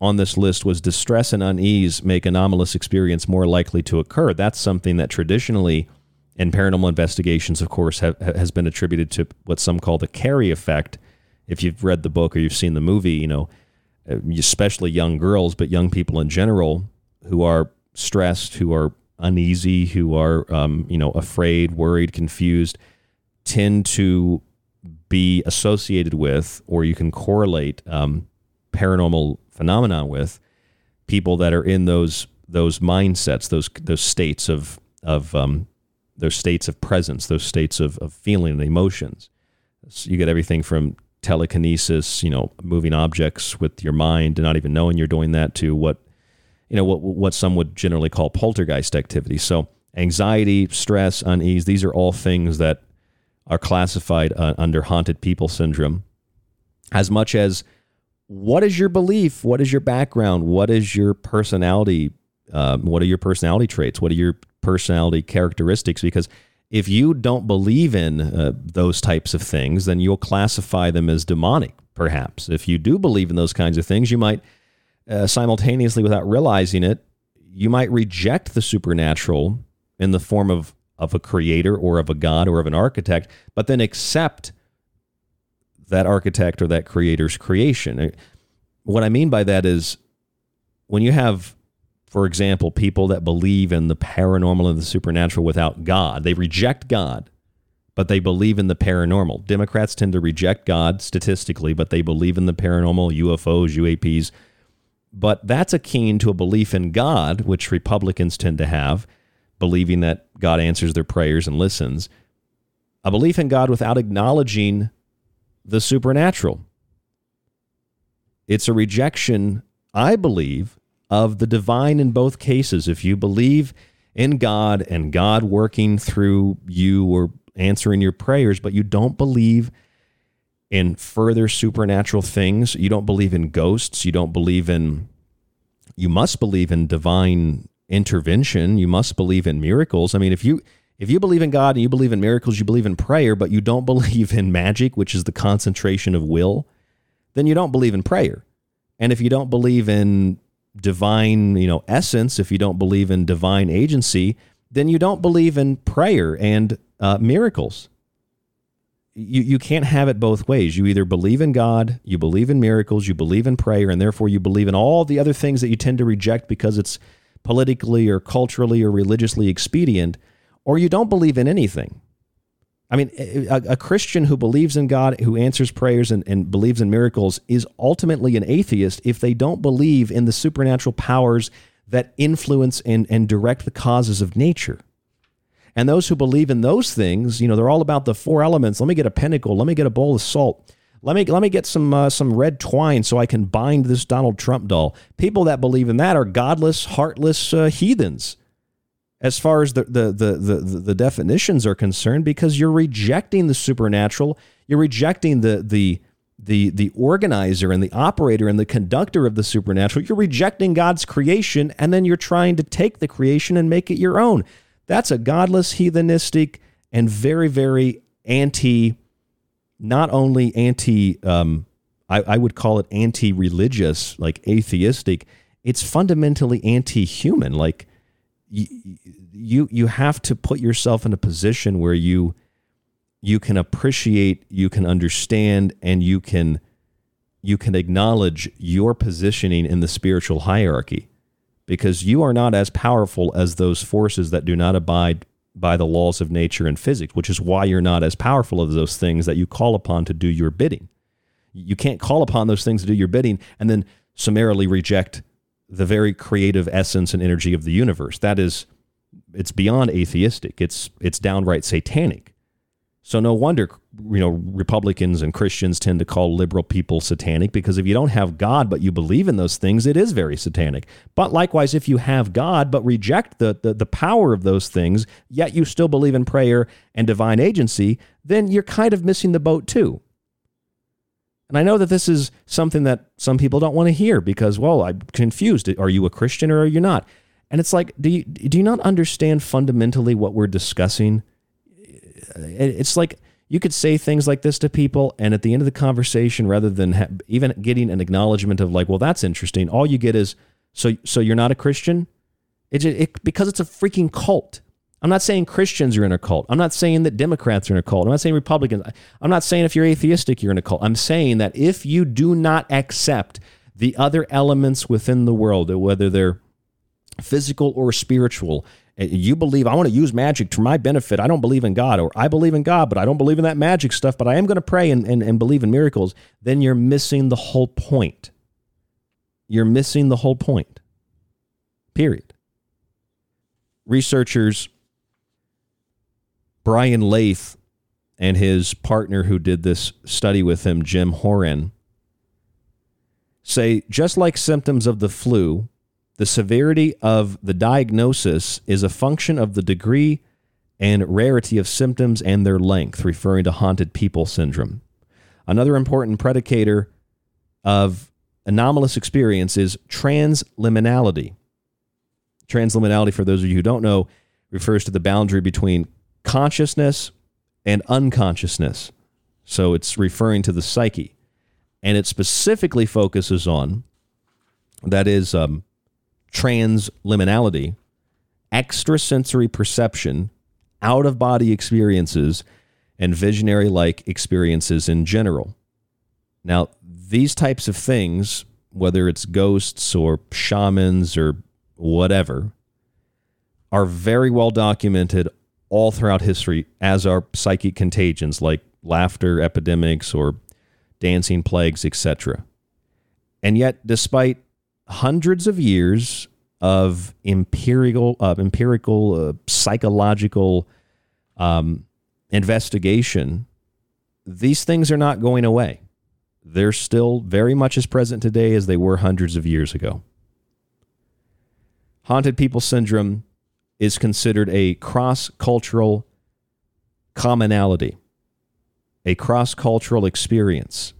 on this list was distress and unease make anomalous experience more likely to occur. That's something that traditionally in paranormal investigations, of course, have, has been attributed to what some call the Carrie effect. If you've read the book or you've seen the movie, you know especially young girls, but young people in general who are stressed, who are uneasy, who are um, you know afraid, worried, confused, tend to be associated with, or you can correlate um, paranormal phenomena with people that are in those those mindsets, those those states of of um, those states of presence, those states of, of feeling and emotions. So you get everything from telekinesis, you know, moving objects with your mind and not even knowing you're doing that to what you know what what some would generally call poltergeist activity. So anxiety, stress, unease, these are all things that are classified uh, under haunted people syndrome as much as what is your belief? What is your background? What is your personality? Um, what are your personality traits? What are your personality characteristics? Because if you don't believe in uh, those types of things, then you'll classify them as demonic, perhaps. If you do believe in those kinds of things, you might uh, simultaneously, without realizing it, you might reject the supernatural in the form of, of a creator or of a god or of an architect, but then accept that architect or that creator's creation. Uh, what I mean by that is when you have for example, people that believe in the paranormal and the supernatural without God. They reject God, but they believe in the paranormal. Democrats tend to reject God statistically, but they believe in the paranormal, UFOs, UAPs. But that's akin to a belief in God, which Republicans tend to have, believing that God answers their prayers and listens. a belief in God without acknowledging the supernatural. It's a rejection, I believe, of the divine in both cases. If you believe in God and God working through you or answering your prayers, but you don't believe in further supernatural things, you don't believe in ghosts, you don't believe in, you must believe in divine intervention, you must believe in miracles. I mean, if you, if you believe in God and you believe in miracles, you believe in prayer, but you don't believe in magic, which is the concentration of will, then you don't believe in prayer. And if you don't believe in divine, you know, essence, if you don't believe in divine agency, then you don't believe in prayer and uh, miracles. You, you can't have it both ways. You either believe in God, you believe in miracles, you believe in prayer, and therefore you believe in all the other things that you tend to reject because it's politically or culturally or religiously expedient, or you don't believe in anything. I mean, a, a, Christian who believes in God, who answers prayers and, and believes in miracles, is ultimately an atheist if they don't believe in the supernatural powers that influence and, and direct the causes of nature. And those who believe in those things, you know, they're all about the four elements. Let me get a pentacle. Let me get a bowl of salt. Let me let me get some uh, some red twine so I can bind this Donald Trump doll. People that believe in that are godless, heartless uh, heathens as far as the, the, the, the, definitions are concerned because you're rejecting the supernatural. You're rejecting the, the, the, the organizer and the operator and the conductor of the supernatural. You're rejecting God's creation and then you're trying to take the creation and make it your own. That's a godless, heathenistic, and very, very anti, not only anti, um, I, I would call it anti religious, like atheistic, it's fundamentally anti human. Like, you you have to put yourself in a position where you you can appreciate, you can understand, and you can you can acknowledge your positioning in the spiritual hierarchy because you are not as powerful as those forces that do not abide by the laws of nature and physics, which is why you're not as powerful as those things that you call upon to do your bidding. You can't call upon those things to do your bidding and then summarily reject the very creative essence and energy of the universe. That is, it's beyond atheistic. It's it's downright satanic. So no wonder you know Republicans and Christians tend to call liberal people satanic because if you don't have God but you believe in those things, it is very satanic. But likewise, if you have God but reject the the, the power of those things, yet you still believe in prayer and divine agency, then you're kind of missing the boat too. And I know that this is something that some people don't want to hear because, well, I'm confused. Are you a Christian or are you not? And it's like, do you, do you not understand fundamentally what we're discussing? It's like you could say things like this to people, and at the end of the conversation, rather than ha- even getting an acknowledgement of like, well, that's interesting, all you get is, so so you're not a Christian? It, it because it's a freaking cult. I'm not saying Christians are in a cult. I'm not saying that Democrats are in a cult. I'm not saying Republicans. I'm not saying if you're atheistic, you're in a cult. I'm saying that if you do not accept the other elements within the world, whether they're physical or spiritual, eh, you believe I want to use magic to my benefit. I don't believe in God, or I believe in God, but I don't believe in that magic stuff, but I am going to pray and, and, and believe in miracles, then you're missing the whole point. You're missing the whole point. Period. Researchers Brian Laythe and his partner who did this study with him, Jim Houran, say just like symptoms of the flu, the severity of the diagnosis is a function of the degree and rarity of symptoms and their length, referring to haunted people syndrome. Another important predicator of anomalous experience is transliminality. Transliminality, for those of you who don't know, refers to the boundary between consciousness and unconsciousness. So it's referring to the psyche. And it specifically focuses on that is um, transliminality, extrasensory perception, out of body experiences, and visionary like experiences in general. Now, these types of things, whether it's ghosts or shamans or whatever, are very well documented all throughout history, as are psychic contagions like laughter epidemics or dancing plagues, etc. And yet, despite hundreds of years of empirical, uh, empirical, uh, psychological um, investigation, these things are not going away. They're still very much as present today as they were hundreds of years ago. Haunted people syndrome is considered a cross cultural commonality, a cross cultural experience.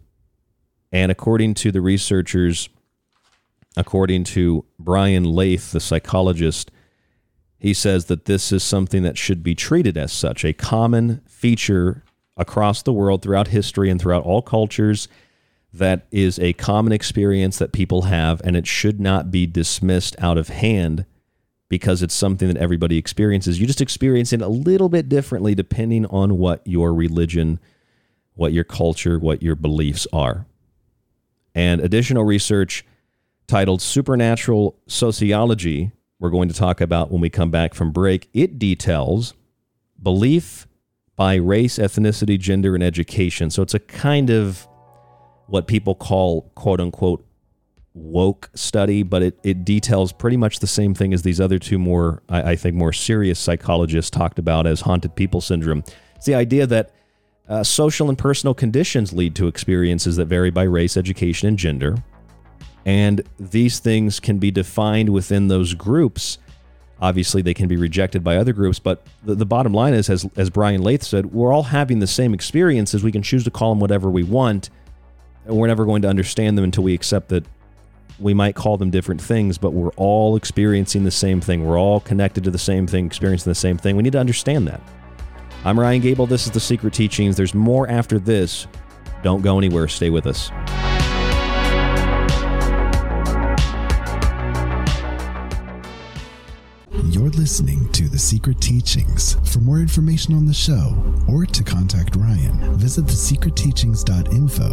And according to the researchers, according to Brian Laythe, the psychologist, he says that this is something that should be treated as such, a common feature across the world throughout history and throughout all cultures that is a common experience that people have, and it should not be dismissed out of hand because it's something that everybody experiences. You just experience it a little bit differently depending on what your religion, what your culture, what your beliefs are. And additional research titled Supernatural Sociology, we're going to talk about when we come back from break. It details belief by race, ethnicity, gender, and education. So it's a kind of what people call quote unquote woke study, but it, it details pretty much the same thing as these other two more, I, I think, more serious psychologists talked about as haunted people syndrome. It's the idea that uh, social and personal conditions lead to experiences that vary by race, education, and gender. And these things can be defined within those groups. Obviously, they can be rejected by other groups, but the, the bottom line is, as, as Brian Laythe said, we're all having the same experiences. We can choose to call them whatever we want, and we're never going to understand them until we accept that we might call them different things, but we're all experiencing the same thing. We're all connected to the same thing, experiencing the same thing. We need to understand that. I'm Ryan Gable. This is The Secret Teachings. There's more after this. Don't go anywhere. Stay with us. You're listening to The Secret Teachings. For more information on the show or to contact Ryan, visit thesecretteachings.info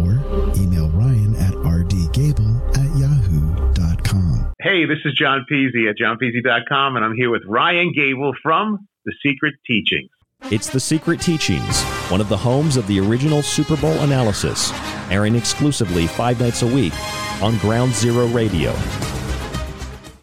or email Ryan at rdgable at yahoo.com. Hey, this is John Peasy at johnpeasy.com, and I'm here with Ryan Gable from The Secret Teachings. It's The Secret Teachings, one of the homes of the original Super Bowl analysis, airing exclusively five nights a week on Ground Zero Radio.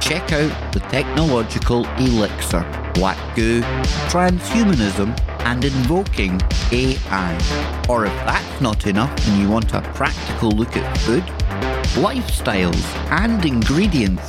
Check out the technological elixir, black goo, transhumanism, and invoking AI. Or if that's not enough and you want a practical look at food, lifestyles, and ingredients,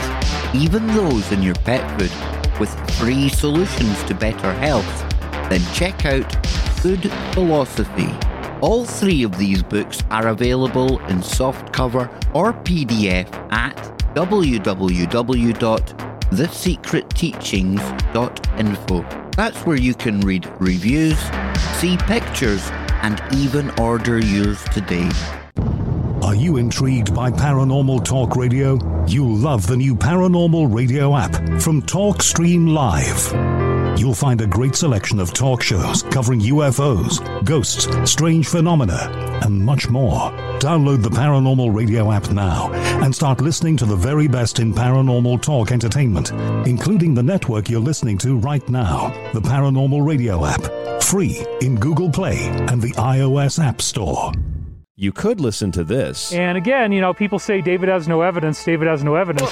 even those in your pet food, with free solutions to better health, then check out Food Philosophy. All three of these books are available in softcover or PDF at www.thesecretteachings.info. That's where you can read reviews, see pictures, and even order yours today. Are you intrigued by Paranormal Talk Radio? You'll love the new Paranormal Radio app from TalkStream Live. You'll find a great selection of talk shows covering UFOs, ghosts, strange phenomena, and much more. Download the Paranormal Radio app now and start listening to the very best in paranormal talk entertainment, including the network you're listening to right now, the Paranormal Radio app, free in Google Play and the iOS App Store. You could listen to this. And again, you know, people say David has no evidence, David has no evidence.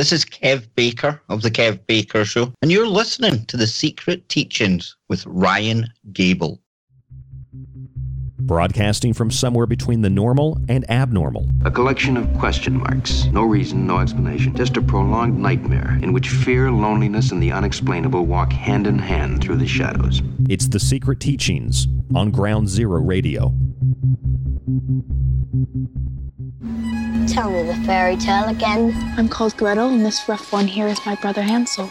This is Kev Baker of The Kev Baker Show, and you're listening to The Secret Teachings with Ryan Gable. Broadcasting from somewhere between the normal and abnormal. A collection of question marks. No reason, no explanation. Just a prolonged nightmare in which fear, loneliness, and the unexplainable walk hand in hand through the shadows. It's The Secret Teachings on Ground Zero Radio. Tell me the fairy tale again. I'm called Gretel, and this rough one here is my brother Hansel.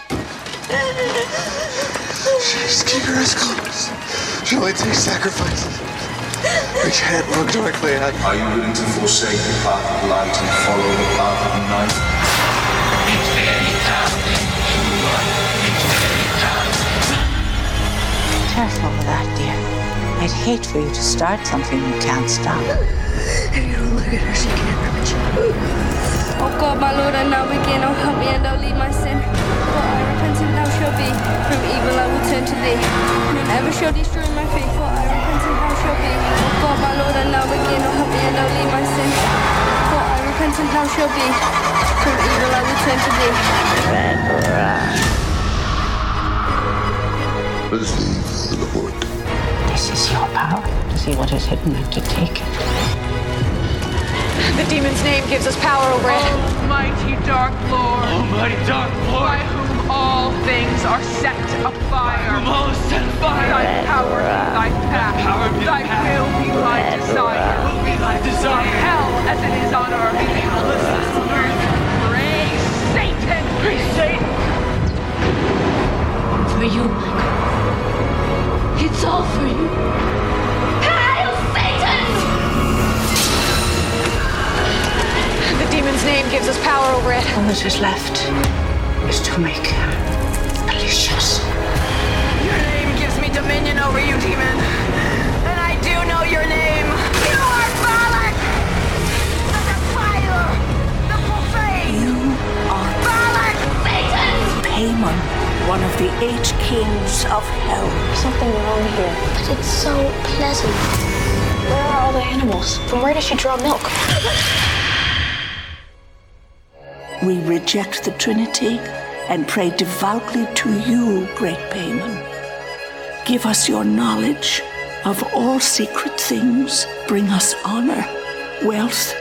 Just keep your eyes closed. Shall I take sacrifices? We can't look directly at Are you willing to forsake the path of light and follow the path of night? Careful with that, dear. I'd hate for you to start something you can't stop. If you don't look at her, she can't reach Oh God, my Lord, I now begin. Oh, help me and don't leave my sin. For I repentant thou shalt be. From evil I will turn to thee. None ever shall destroy be. Oh God, my Lord, I now begin. Oh, help me and don't leave my sin. For I repentant thou shalt be. From evil I will turn to thee. Receive the Lord. This is your power to see what is hidden and to take it. The demon's name gives us power over it. Oh. Almighty Dark Lord. Almighty Dark Lord. By whom all things are set afire. whom all is set afire. Thy power be thy path. power be thy thy path. will be thy desire. will be thy desire. Hell as it is on earth. Hell as it is on earth. Praise Satan. Praise Satan. For you, Michael. It's all for you. Demon's name gives us power over it. All that is left is to make her delicious. Your name gives me dominion over you, demon. And I do know your name. You are Valak! The defiler! The profane! You are Valak! Satan! Paimon, one of the eight kings of hell. Something wrong here. But it's so pleasant. Where are all the animals? From where does she draw milk? We reject the Trinity and pray devoutly to you, great Paimon. Give us your knowledge of all secret things. Bring us honor, wealth,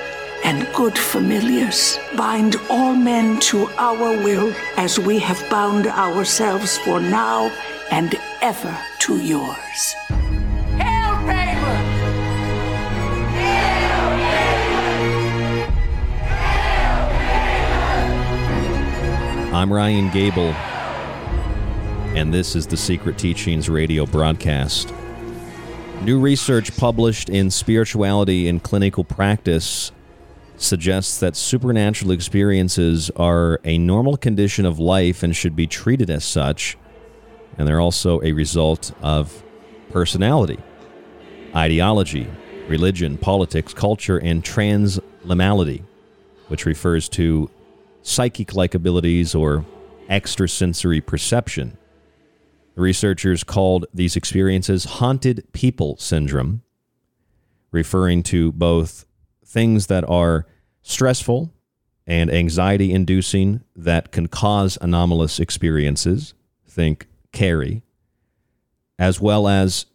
and good familiars. Bind all men to our will as we have bound ourselves for now and ever to yours. I'm Ryan Gable, and this is the Secret Teachings radio broadcast. New research published in Spirituality in Clinical Practice suggests that supernatural experiences are a normal condition of life and should be treated as such, and they're also a result of personality, ideology, religion, politics, culture, and transliminality, which refers to psychic like abilities or extrasensory perception. The researchers called these experiences haunted people syndrome, referring to both things that are stressful and anxiety inducing that can cause anomalous experiences, think Carrie, as well as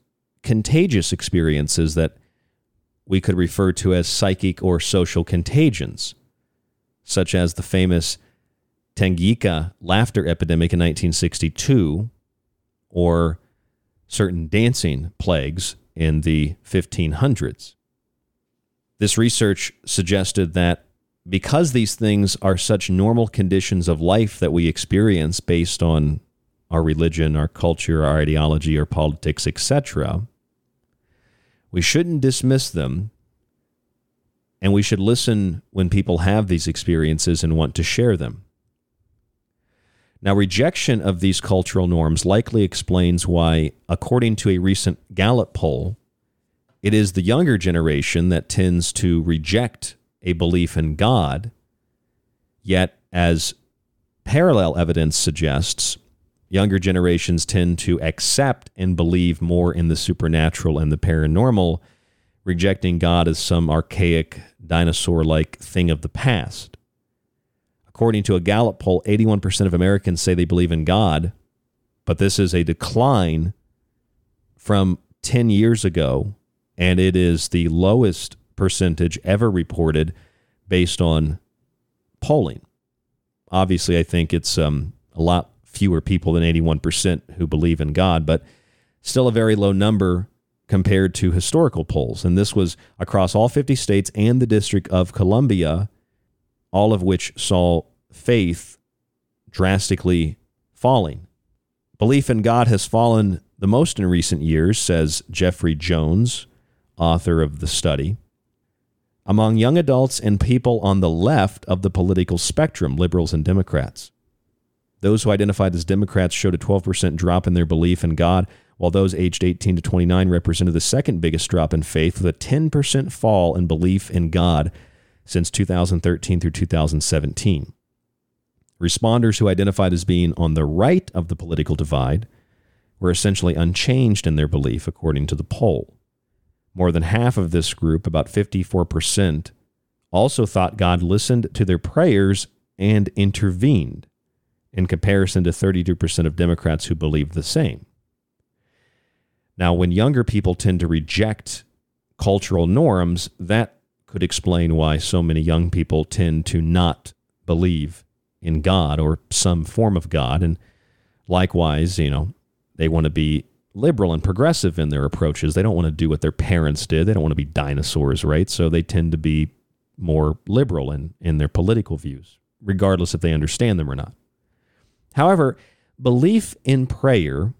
contagious experiences that we could refer to as psychic or social contagions, such as the famous Tanganyika laughter epidemic in 1962 or certain dancing plagues in the 1500s. This research suggested that because these things are such normal conditions of life that we experience based on our religion, our culture, our ideology, our politics, etc., we shouldn't dismiss them and we should listen when people have these experiences and want to share them. Now, rejection of these cultural norms likely explains why, according to a recent Gallup poll, it is the younger generation that tends to reject a belief in God. Yet, as parallel evidence suggests, younger generations tend to accept and believe more in the supernatural and the paranormal, rejecting God as some archaic, dinosaur like thing of the past. According to a Gallup poll, 81% of Americans say they believe in God, but this is a decline from 10 years ago, and it is the lowest percentage ever reported based on polling. Obviously, I think it's um, a lot fewer people than 81% who believe in God, but still a very low number compared to historical polls. And this was across all 50 states and the District of Columbia all of which saw faith drastically falling. Belief in God has fallen the most in recent years, says Jeffrey Jones, author of the study. Among young adults and people on the left of the political spectrum, liberals and Democrats. Those who identified as Democrats showed a 12% drop in their belief in God, while those aged 18 to 29 represented the second biggest drop in faith, with a 10% fall in belief in God since 2013 through 2017. Responders who identified as being on the right of the political divide were essentially unchanged in their belief, according to the poll. More than half of this group, about 54%, also thought God listened to their prayers and intervened, in comparison to 32% of Democrats who believed the same. Now, when younger people tend to reject cultural norms, that could explain why so many young people tend to not believe in God or some form of God. And likewise, you know, they want to be liberal and progressive in their approaches. They don't want to do what their parents did. They don't want to be dinosaurs, right? So they tend to be more liberal in, in their political views, regardless if they understand them or not. However, belief in prayer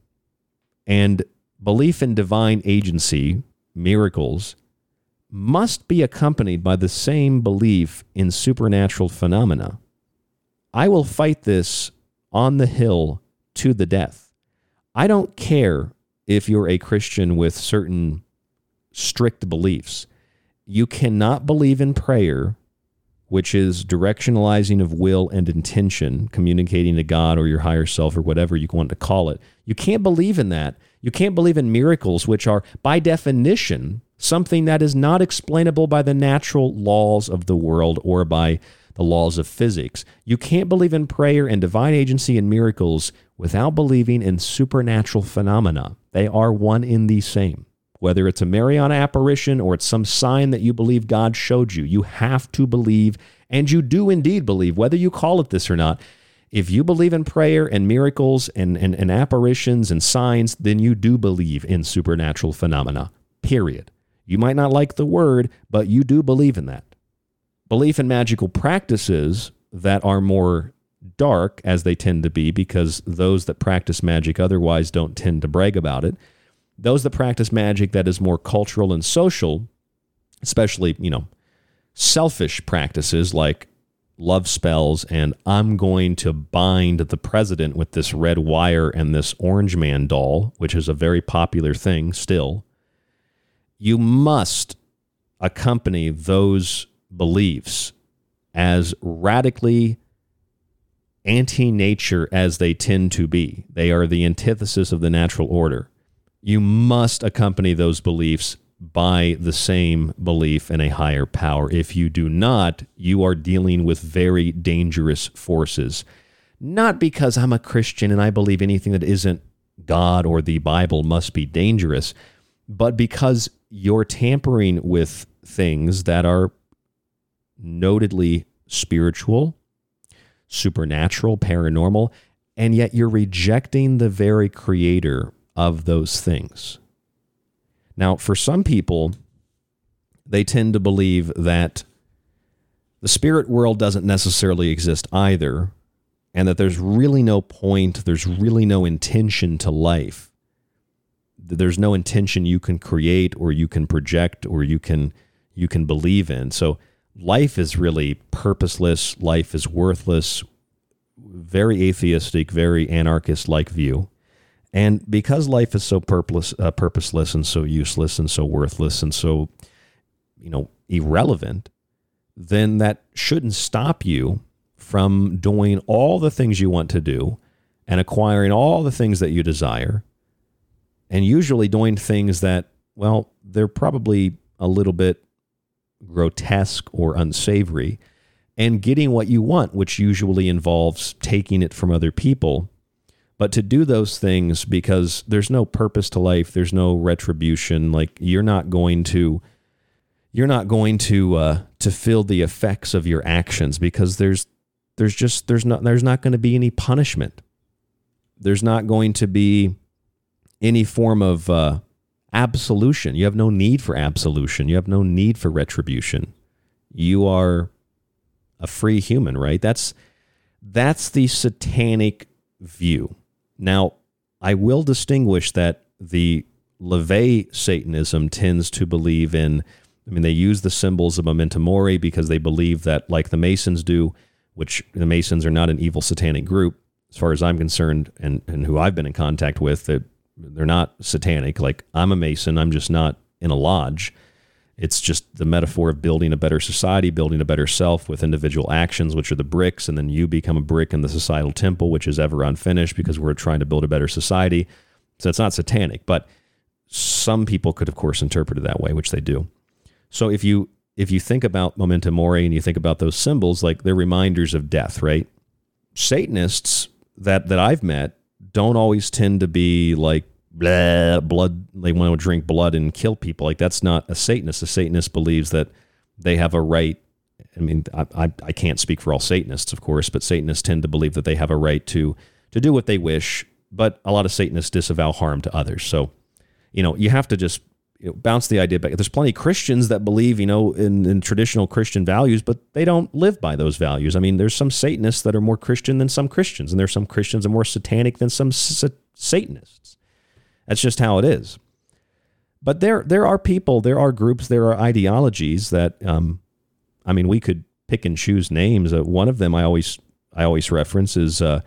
and belief in divine agency, miracles, must be accompanied by the same belief in supernatural phenomena. I will fight this on the hill to the death. I don't care if you're a Christian with certain strict beliefs. You cannot believe in prayer, which is directionalizing of will and intention, communicating to God or your higher self or whatever you want to call it. You can't believe in that. You can't believe in miracles, which are, by definition, something that is not explainable by the natural laws of the world or by the laws of physics. You can't believe in prayer and divine agency and miracles without believing in supernatural phenomena. They are one in the same. Whether it's a Marian apparition or it's some sign that you believe God showed you, you have to believe, and you do indeed believe, whether you call it this or not. If you believe in prayer and miracles and, and, and apparitions and signs, then you do believe in supernatural phenomena, period. You might not like the word, but you do believe in that. Belief in magical practices that are more dark, as they tend to be, because those that practice magic otherwise don't tend to brag about it. Those that practice magic that is more cultural and social, especially, you know, selfish practices like love spells and I'm going to bind the president with this red wire and this orange man doll, which is a very popular thing still. You must accompany those beliefs as radically anti nature as they tend to be. They are the antithesis of the natural order. You must accompany those beliefs by the same belief in a higher power. If you do not, you are dealing with very dangerous forces. Not because I'm a Christian and I believe anything that isn't God or the Bible must be dangerous, but because you're tampering with things that are notedly spiritual, supernatural, paranormal, and yet you're rejecting the very creator of those things. Now, for some people, they tend to believe that the spirit world doesn't necessarily exist either, and that there's really no point, there's really no intention to life. There's no intention you can create or you can project or you can you can believe in. So life is really purposeless, life is worthless, very atheistic, very anarchist like view. And because life is so purposeless, uh, purposeless and so useless and so worthless and so, you know, irrelevant, then that shouldn't stop you from doing all the things you want to do and acquiring all the things that you desire. And usually doing things that, well, they're probably a little bit grotesque or unsavory, and getting what you want, which usually involves taking it from other people. But to do those things because there's no purpose to life, there's no retribution, like you're not going to you're not going to uh, to feel the effects of your actions because there's there's just there's not there's not going to be any punishment. There's not going to be any form of uh, absolution. You have no need for absolution. You have no need for retribution. You are a free human, right? That's that's the satanic view. Now, I will distinguish that the LaVey Satanism tends to believe in, I mean, they use the symbols of memento mori because they believe that, like the Masons do, which the Masons are not an evil satanic group, as far as I'm concerned, and, and who I've been in contact with, that they're not satanic. Like, I'm a Mason, I'm just not in a lodge. It's just the metaphor of building a better society, building a better self with individual actions, which are the bricks, and then you become a brick in the societal temple, which is ever unfinished because we're trying to build a better society. So it's not satanic, but some people could, of course, interpret it that way, which they do. So if you if you think about memento mori and you think about those symbols, like they're reminders of death, right? Satanists that that I've met don't always tend to be like blah, blood. They want to drink blood and kill people. Like that's not a Satanist. A Satanist believes that they have a right. I mean, I, I, I can't speak for all Satanists, of course, but Satanists tend to believe that they have a right to to do what they wish. But a lot of Satanists disavow harm to others. So, you know, you have to just you know, bounce the idea back. There's plenty of Christians that believe, you know, in, in traditional Christian values, but they don't live by those values. I mean, there's some Satanists that are more Christian than some Christians, and there's some Christians that are more satanic than some sa- Satanists. That's just how it is. But there, there are people, there are groups, there are ideologies that, um, I mean, we could pick and choose names. Uh, one of them I always, I always reference is uh,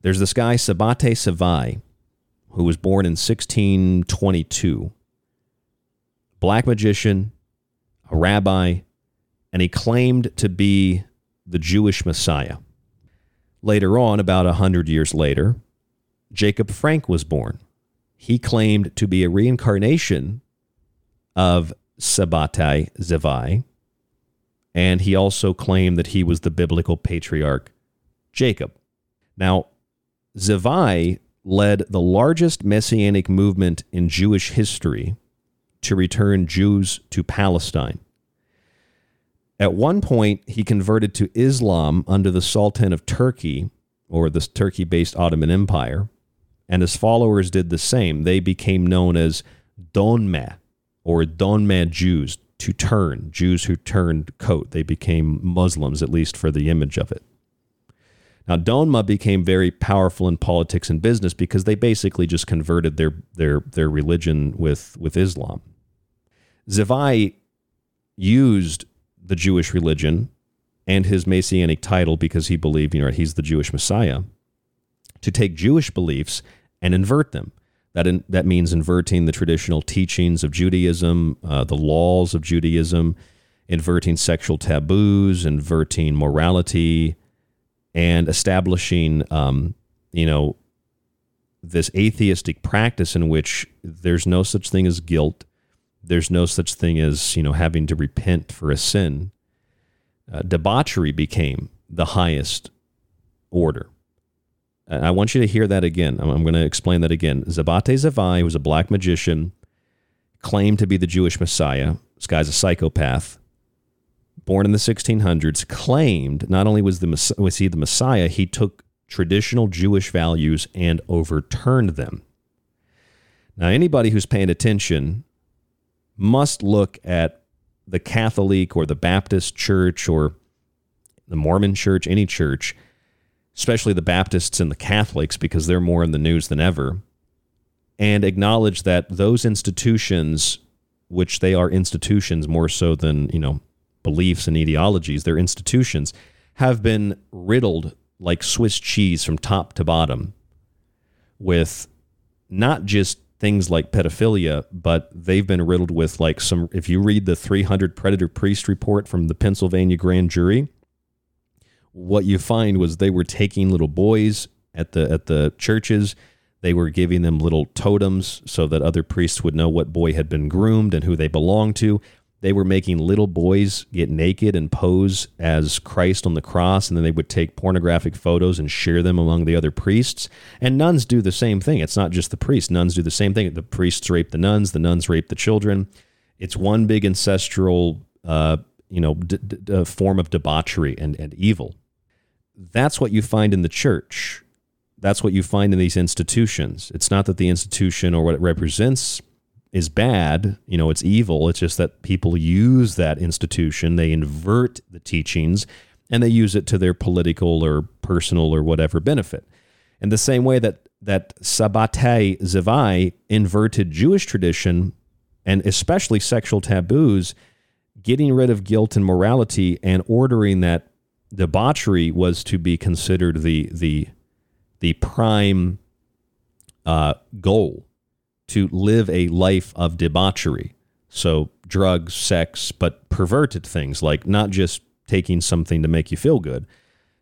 there's this guy Sabbatai Zevai, who was born in 1622, black magician, a rabbi, and he claimed to be the Jewish Messiah. Later on, about a hundred years later, Jacob Frank was born he claimed to be a reincarnation of Sabbatai Zevai, and he also claimed that he was the biblical patriarch Jacob. Now, Zevai led the largest messianic movement in Jewish history to return Jews to Palestine. At one point, he converted to Islam under the Sultan of Turkey, or the Turkey based Ottoman Empire and his followers did the same. They became known as Donme or Donme Jews, to turn, Jews who turned coat. They became Muslims, at least for the image of it. Now, Donma became very powerful in politics and business because they basically just converted their, their, their religion with, with Islam. Zivai used the Jewish religion and his messianic title because he believed, you know, he's the Jewish Messiah, to take Jewish beliefs and invert them. That, in, that means inverting the traditional teachings of Judaism, uh, the laws of Judaism, inverting sexual taboos, inverting morality, and establishing, um, you know, this atheistic practice in which there's no such thing as guilt, there's no such thing as you know having to repent for a sin. Uh, debauchery became the highest order. I want you to hear that again. I'm, I'm going to explain that again. Sabbatai Zevai was a black magician, claimed to be the Jewish Messiah. This guy's a psychopath. Born in the 1600s, claimed not only was, the, was he the Messiah, he took traditional Jewish values and overturned them. Now, anybody who's paying attention must look at the Catholic or the Baptist church or the Mormon church, any church, especially the Baptists and the Catholics, because they're more in the news than ever, and acknowledge that those institutions, which they are institutions more so than, you know, beliefs and ideologies, they're institutions, have been riddled like Swiss cheese from top to bottom with not just things like pedophilia, but they've been riddled with like some. If you read the 300 predator priest report from the Pennsylvania grand jury, what you find was they were taking little boys at the at the churches they were giving them little totems so that other priests would know what boy had been groomed and who they belonged to they were making little boys get naked and pose as Christ on the cross, and then they would take pornographic photos and share them among the other priests. And nuns do the same thing. It's not just the priests. Nuns do the same thing. The priests rape the nuns, the nuns rape the children. It's one big ancestral, uh, you know, d- d- uh, form of debauchery and, and evil that's what you find in the church. That's what you find in these institutions. It's not that the institution or what it represents is bad, you know, it's evil. It's just that people use that institution, they invert the teachings, and they use it to their political or personal or whatever benefit. In the same way that that Sabbatai Zevai inverted Jewish tradition and especially sexual taboos, getting rid of guilt and morality and ordering that debauchery was to be considered the the the prime uh, goal to live a life of debauchery. So drugs, sex, but perverted things like not just taking something to make you feel good,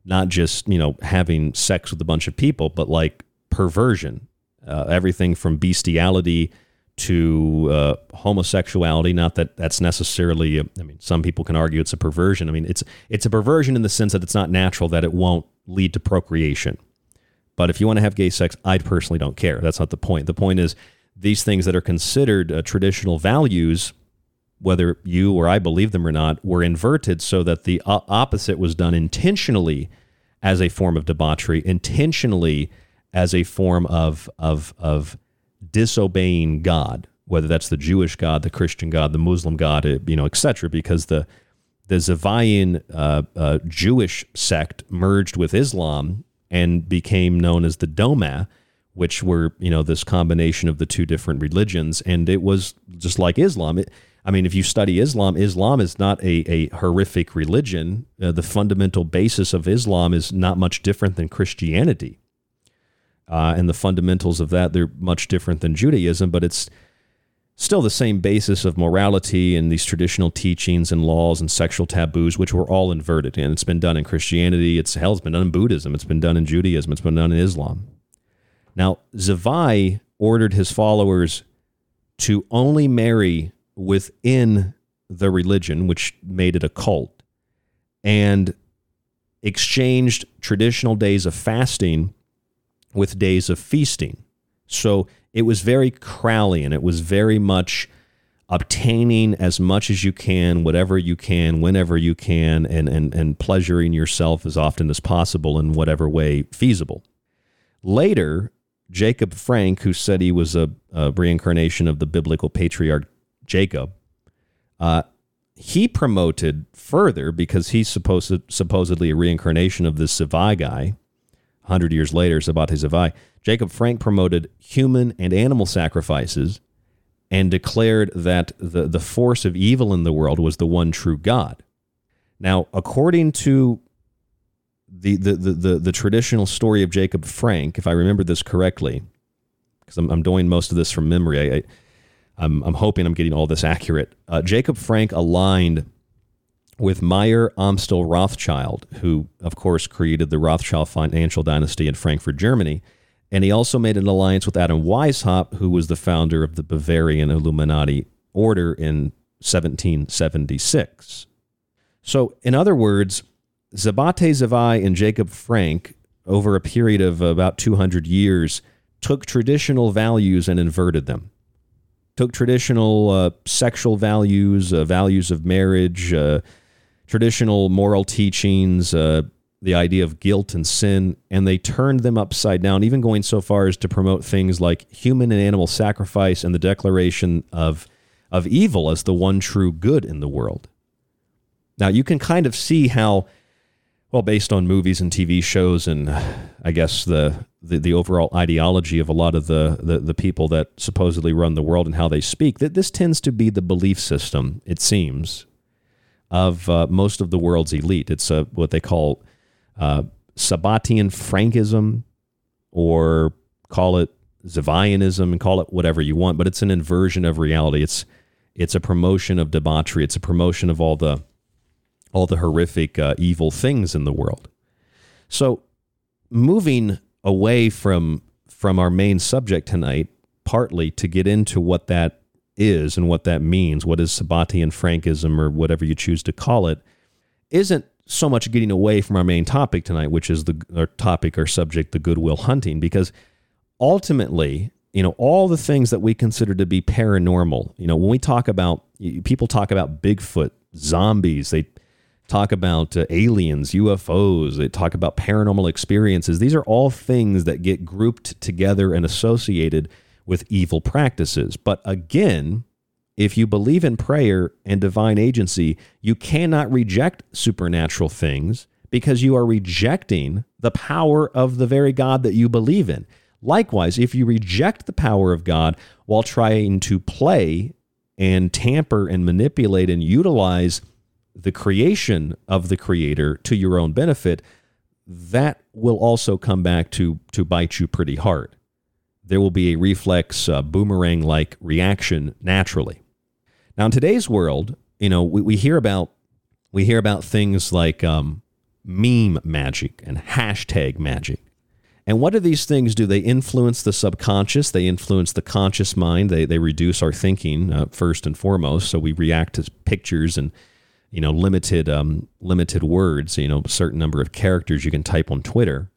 not just you know having sex with a bunch of people, but like perversion, uh, everything from bestiality to uh, homosexuality. Not that that's necessarily. I mean, some people can argue it's a perversion. I mean, it's it's a perversion in the sense that it's not natural, that it won't lead to procreation. But if you want to have gay sex, I personally don't care. That's not the point. The point is these things that are considered uh, traditional values, whether you or I believe them or not, were inverted so that the uh, opposite was done intentionally as a form of debauchery, intentionally as a form of of of disobeying God, whether that's the Jewish God, the Christian God, the Muslim God, uh, you know, etc. Because the the Zivayan uh, uh, Jewish sect merged with Islam and became known as the Doma, which were you know this combination of the two different religions, and it was just like Islam. It, I mean, if you study Islam, Islam is not a, a horrific religion. Uh, the fundamental basis of Islam is not much different than Christianity. Uh, and the fundamentals of that, they're much different than Judaism, but it's still the same basis of morality and these traditional teachings and laws and sexual taboos, which were all inverted. And it's been done in Christianity. It's hell, it's been done in Buddhism. It's been done in Judaism. It's been done in Islam. Now, Zavai ordered his followers to only marry within the religion, which made it a cult, and exchanged traditional days of fasting with days of feasting. So it was very Crowleyan. It was very much obtaining as much as you can, whatever you can, whenever you can, and, and, and pleasuring yourself as often as possible in whatever way feasible. Later, Jacob Frank, who said he was a, a reincarnation of the biblical patriarch Jacob, uh, he promoted further because he's supposed supposedly a reincarnation of this Savai guy. 100 years later, Sabbat. Jacob Frank promoted human and animal sacrifices and declared that the, the force of evil in the world was the one true God. Now, according to the, the, the, the, the traditional story of Jacob Frank, if I remember this correctly, because I'm, I'm doing most of this from memory, I, I, I'm, I'm hoping I'm getting all this accurate. Uh, Jacob Frank aligned with Mayer Amschel Rothschild, who, of course, created the Rothschild financial dynasty in Frankfurt, Germany. And he also made an alliance with Adam Weishaupt, who was the founder of the Bavarian Illuminati order in 1776. So, in other words, Sabbatai Zevai and Jacob Frank, over a period of about 200 years, took traditional values and inverted them. Took traditional uh, sexual values, uh, values of marriage, uh, traditional moral teachings, uh, the idea of guilt and sin, and they turned them upside down, even going so far as to promote things like human and animal sacrifice and the declaration of, of evil as the one true good in the world. Now, you can kind of see how, well, based on movies and TV shows, and I guess the, the, the overall ideology of a lot of the, the, the people that supposedly run the world and how they speak, that this tends to be the belief system, it seems, of uh, most of the world's elite. It's uh, what they call uh, Sabbatian Frankism, or call it Zivianism, and call it whatever you want. But it's an inversion of reality. It's it's a promotion of debauchery. It's a promotion of all the all the horrific uh, evil things in the world. So, moving away from from our main subject tonight, partly to get into what that is and what that means, what is Sabbatian Frankism or whatever you choose to call it, isn't so much getting away from our main topic tonight, which is the our topic, or subject, the Good Will Haunting, because ultimately, you know, all the things that we consider to be paranormal, you know, when we talk about people talk about Bigfoot, zombies, they talk about uh, aliens, UFOs, they talk about paranormal experiences. These are all things that get grouped together and associated with evil practices. But again, if you believe in prayer and divine agency, you cannot reject supernatural things because you are rejecting the power of the very God that you believe in. Likewise, if you reject the power of God while trying to play and tamper and manipulate and utilize the creation of the creator to your own benefit, that will also come back to to bite you pretty hard. There will be a reflex uh, boomerang like reaction naturally. Now, in today's world, you know, we, we hear about we hear about things like um, meme magic and hashtag magic. And what do these things do? They influence the subconscious. They influence the conscious mind. They, they reduce our thinking uh, first and foremost. So we react to pictures and you know limited um, limited words. You know, a certain number of characters you can type on Twitter,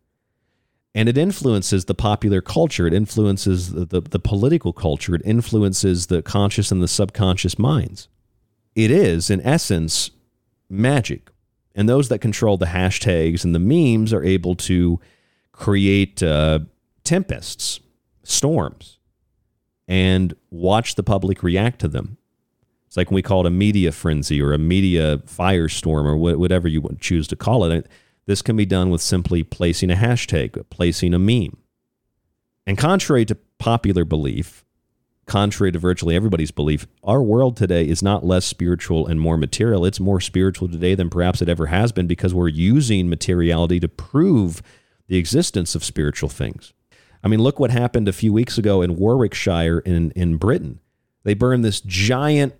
and it influences the popular culture. It influences the, the, the political culture. It influences the conscious and the subconscious minds. It is, in essence, magic. And those that control the hashtags and the memes are able to create uh, tempests, storms, and watch the public react to them. It's like when we call it a media frenzy or a media firestorm or wh- whatever you choose to call it. This can be done with simply placing a hashtag, placing a meme. And contrary to popular belief, contrary to virtually everybody's belief, our world today is not less spiritual and more material. It's more spiritual today than perhaps it ever has been because we're using materiality to prove the existence of spiritual things. I mean, look what happened a few weeks ago in Warwickshire in, in Britain. They burned this giant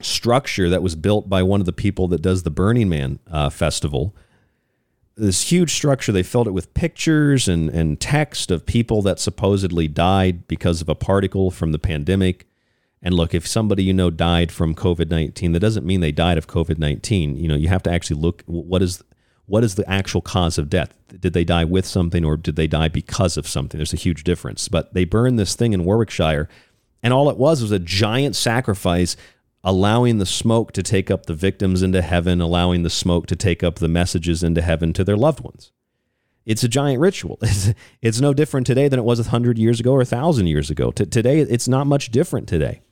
structure that was built by one of the people that does the Burning Man uh, festival this huge structure. They filled it with pictures and, and text of people that supposedly died because of a particle from the pandemic. And look, if somebody you know died from COVID nineteen, that doesn't mean they died of COVID nineteen. You know, you have to actually look what is what is the actual cause of death? Did they die with something or did they die because of something? There's a huge difference. But they burned this thing in Warwickshire, and all it was was a giant sacrifice allowing the smoke to take up the victims into heaven, allowing the smoke to take up the messages into heaven to their loved ones. It's a giant ritual. It's, it's no different today than it was a hundred years ago or a thousand years ago. T- today, it's not much different today.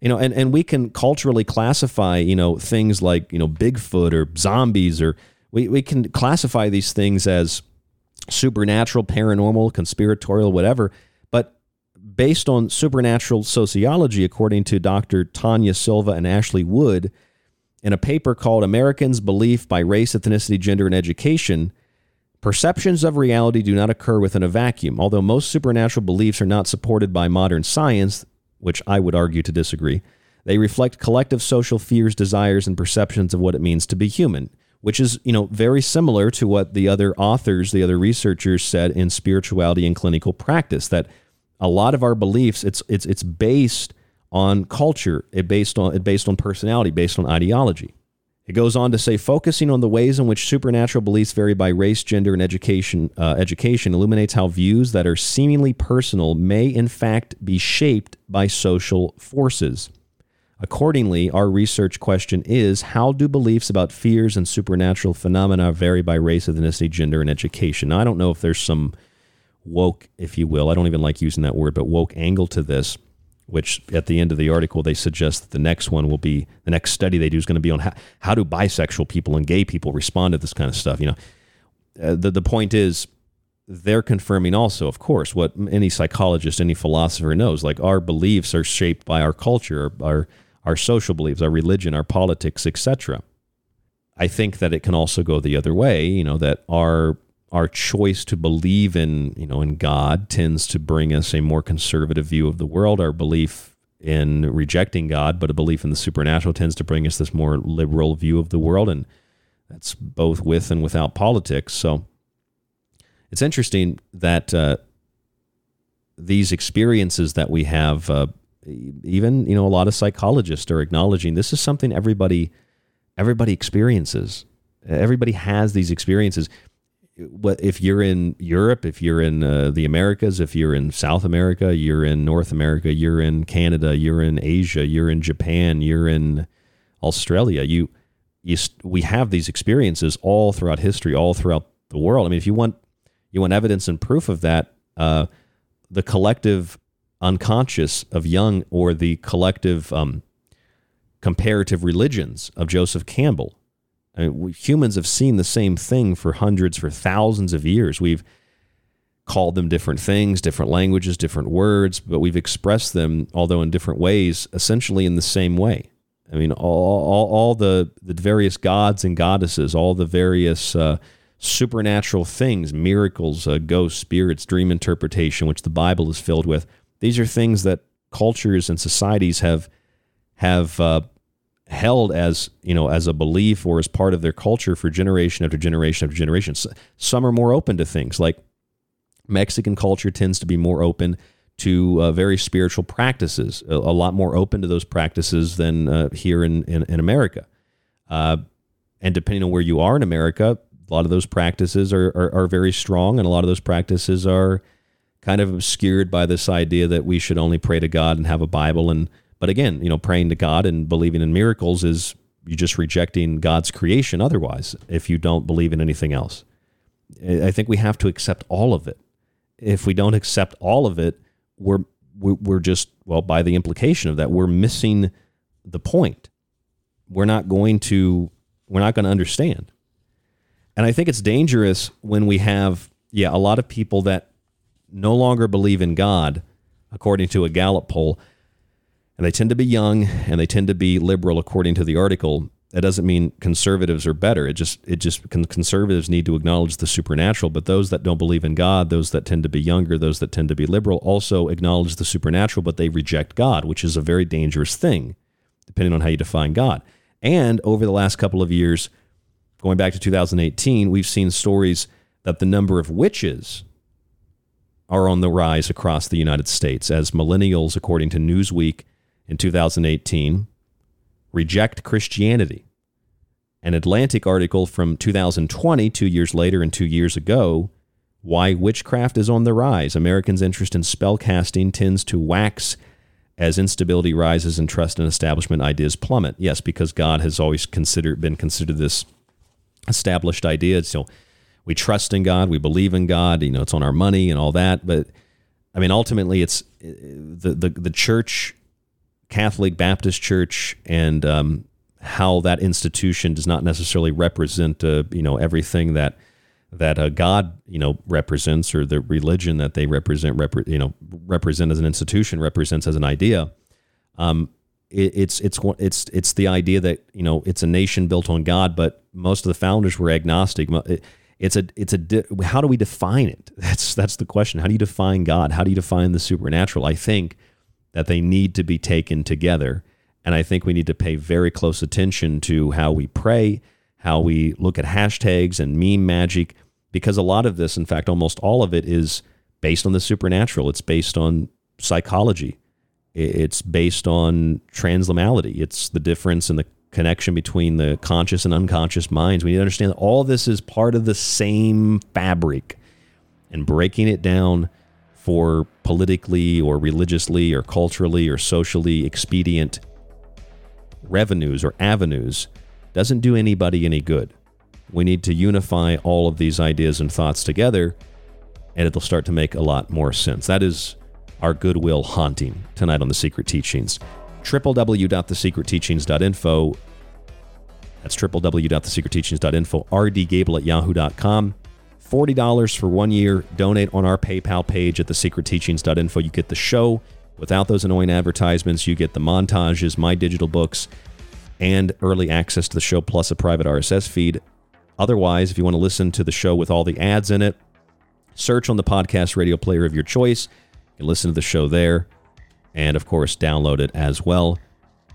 You know, and, and we can culturally classify, you know, things like, you know, Bigfoot or zombies, or we, we can classify these things as supernatural, paranormal, conspiratorial, whatever based on supernatural sociology, according to Dr. Tanya Silva and Ashley Wood, in a paper called Americans' Belief by Race, Ethnicity, Gender, and Education, perceptions of reality do not occur within a vacuum. Although most supernatural beliefs are not supported by modern science, which I would argue to disagree, they reflect collective social fears, desires, and perceptions of what it means to be human, which is, you know, very similar to what the other authors, the other researchers said in spirituality and clinical practice that a lot of our beliefs it's it's it's based on culture it based on it based on personality based on ideology. It goes on to say focusing on the ways in which supernatural beliefs vary by race gender and education uh, education illuminates how views that are seemingly personal may in fact be shaped by social forces. Accordingly our research question is how do beliefs about fears and supernatural phenomena vary by race ethnicity gender and education? Now, i don't know if there's some woke, if you will. I don't even like using that word, but woke angle to this, which at the end of the article, they suggest that the next one will be the next study they do is going to be on how, how do bisexual people and gay people respond to this kind of stuff. You know, uh, the, the point is, they're confirming also, of course, what any psychologist, any philosopher knows. Like our beliefs are shaped by our culture, our our social beliefs, our religion, our politics, etc. I think that it can also go the other way. You know that our our choice to believe in you know in God tends to bring us a more conservative view of the world. Our belief in rejecting God, but a belief in the supernatural tends to bring us this more liberal view of the world, and that's both with and without politics. So it's interesting that uh, these experiences that we have, uh, even you know, a lot of psychologists are acknowledging this is something everybody everybody experiences. Everybody has these experiences what if you're in Europe, if you're in uh, the Americas, if you're in South America, you're in North America, you're in Canada, you're in Asia, you're in Japan, you're in Australia. You, you, we have these experiences all throughout history, all throughout the world. I mean, if you want, you want evidence and proof of that, uh, the collective unconscious of Jung or the collective um, comparative religions of Joseph Campbell I mean, we, humans have seen the same thing for hundreds, for thousands of years. We've called them different things, different languages, different words, but we've expressed them, although in different ways, essentially in the same way. I mean, all, all, all the, the various gods and goddesses, all the various uh, supernatural things, miracles, uh, ghosts, spirits, dream interpretation, which the Bible is filled with. These are things that cultures and societies have have uh, held as you know as a belief or as part of their culture for generation after generation after generation. Some are more open to things like Mexican culture tends to be more open to uh, very spiritual practices, a, a, lot more open to those practices than uh, here in, in, in America. Uh, and depending on where you are in America, a lot of those practices are, are, are, very strong, and a lot of those practices are kind of obscured by this idea that we should only pray to God and have a Bible. And but again, you know, praying to God and believing in miracles is you just rejecting God's creation. Otherwise, if you don't believe in anything else, I think we have to accept all of it. If we don't accept all of it, we're we're just well by the implication of that we're missing the point. We're not going to we're not going to understand. And I think it's dangerous when we have, yeah, a lot of people that no longer believe in God, according to a Gallup poll, and they tend to be young and they tend to be liberal, according to the article. That doesn't mean conservatives are better. It just it just conservatives need to acknowledge the supernatural, but those that don't believe in God, those that tend to be younger, those that tend to be liberal, also acknowledge the supernatural, but they reject God, which is a very dangerous thing, depending on how you define God. And over the last couple of years, going back to 2018, we've seen stories that the number of witches are on the rise across the United States as millennials, according to Newsweek in 2018, reject Christianity. An Atlantic article from 2020, two years later and two years ago, why witchcraft is on the rise. Americans' interest in spellcasting tends to wax as instability rises and trust in establishment ideas plummet. Yes, because God has always considered been considered this established idea. So we trust in God, we believe in God. You know, it's on our money and all that. But I mean, ultimately, it's uh, the the the church, Catholic Baptist Church, and um, how that institution does not necessarily represent uh, you know everything that that uh, God you know represents or the religion that they represent repre- you know represent as an institution represents as an idea. Um, it, it's it's it's it's the idea that you know it's a nation built on God, but most of the founders were agnostic. it's a it's a how do we define it? That's that's the question. How do you define God? How do you define the supernatural? I think that they need to be taken together, and I think we need to pay very close attention to how we pray, how we look at hashtags and meme magic, because a lot of this, in fact, almost all of it, is based on the supernatural. It's based on psychology it's based on transliminality. It's the difference in the connection between the conscious and unconscious minds. We need to understand that all this is part of the same fabric and breaking it down for politically or religiously or culturally or socially expedient revenues or avenues doesn't do anybody any good. We need to unify all of these ideas and thoughts together, and it'll start to make a lot more sense. That is our goodwill haunting tonight on The Secret Teachings. www.thesecretteachings.info. That's www.thesecretteachings.info. rdgable at yahoo.com. $40 for one year. Donate on our PayPal page at thesecretteachings.info. You get the show without those annoying advertisements. You get the montages, my digital books, and early access to the show plus a private RSS feed. Otherwise, if you want to listen to the show with all the ads in it, search on the podcast radio player of your choice can listen to the show there and, of course, download it as well.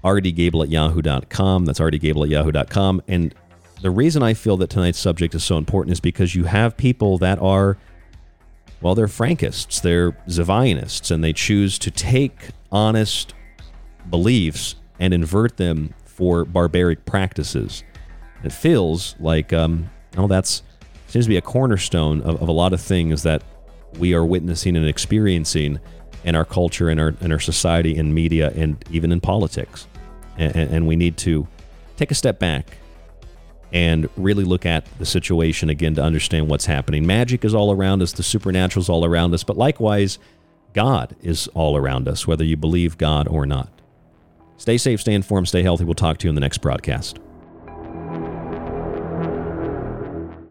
rdgable at yahoo.com. That's rdgable at yahoo.com. And the reason I feel that tonight's subject is so important is because you have people that are, well, they're Frankists, they're Zionists, and they choose to take honest beliefs and invert them for barbaric practices. It feels like, um, oh, that's seems to be a cornerstone of, of a lot of things that we are witnessing and experiencing in our culture, in our in our society, in media, and even in politics. And, and we need to take a step back and really look at the situation again to understand what's happening. Magic is all around us, the supernatural is all around us, but likewise, God is all around us, whether you believe God or not. Stay safe, stay informed, stay healthy. We'll talk to you in the next broadcast.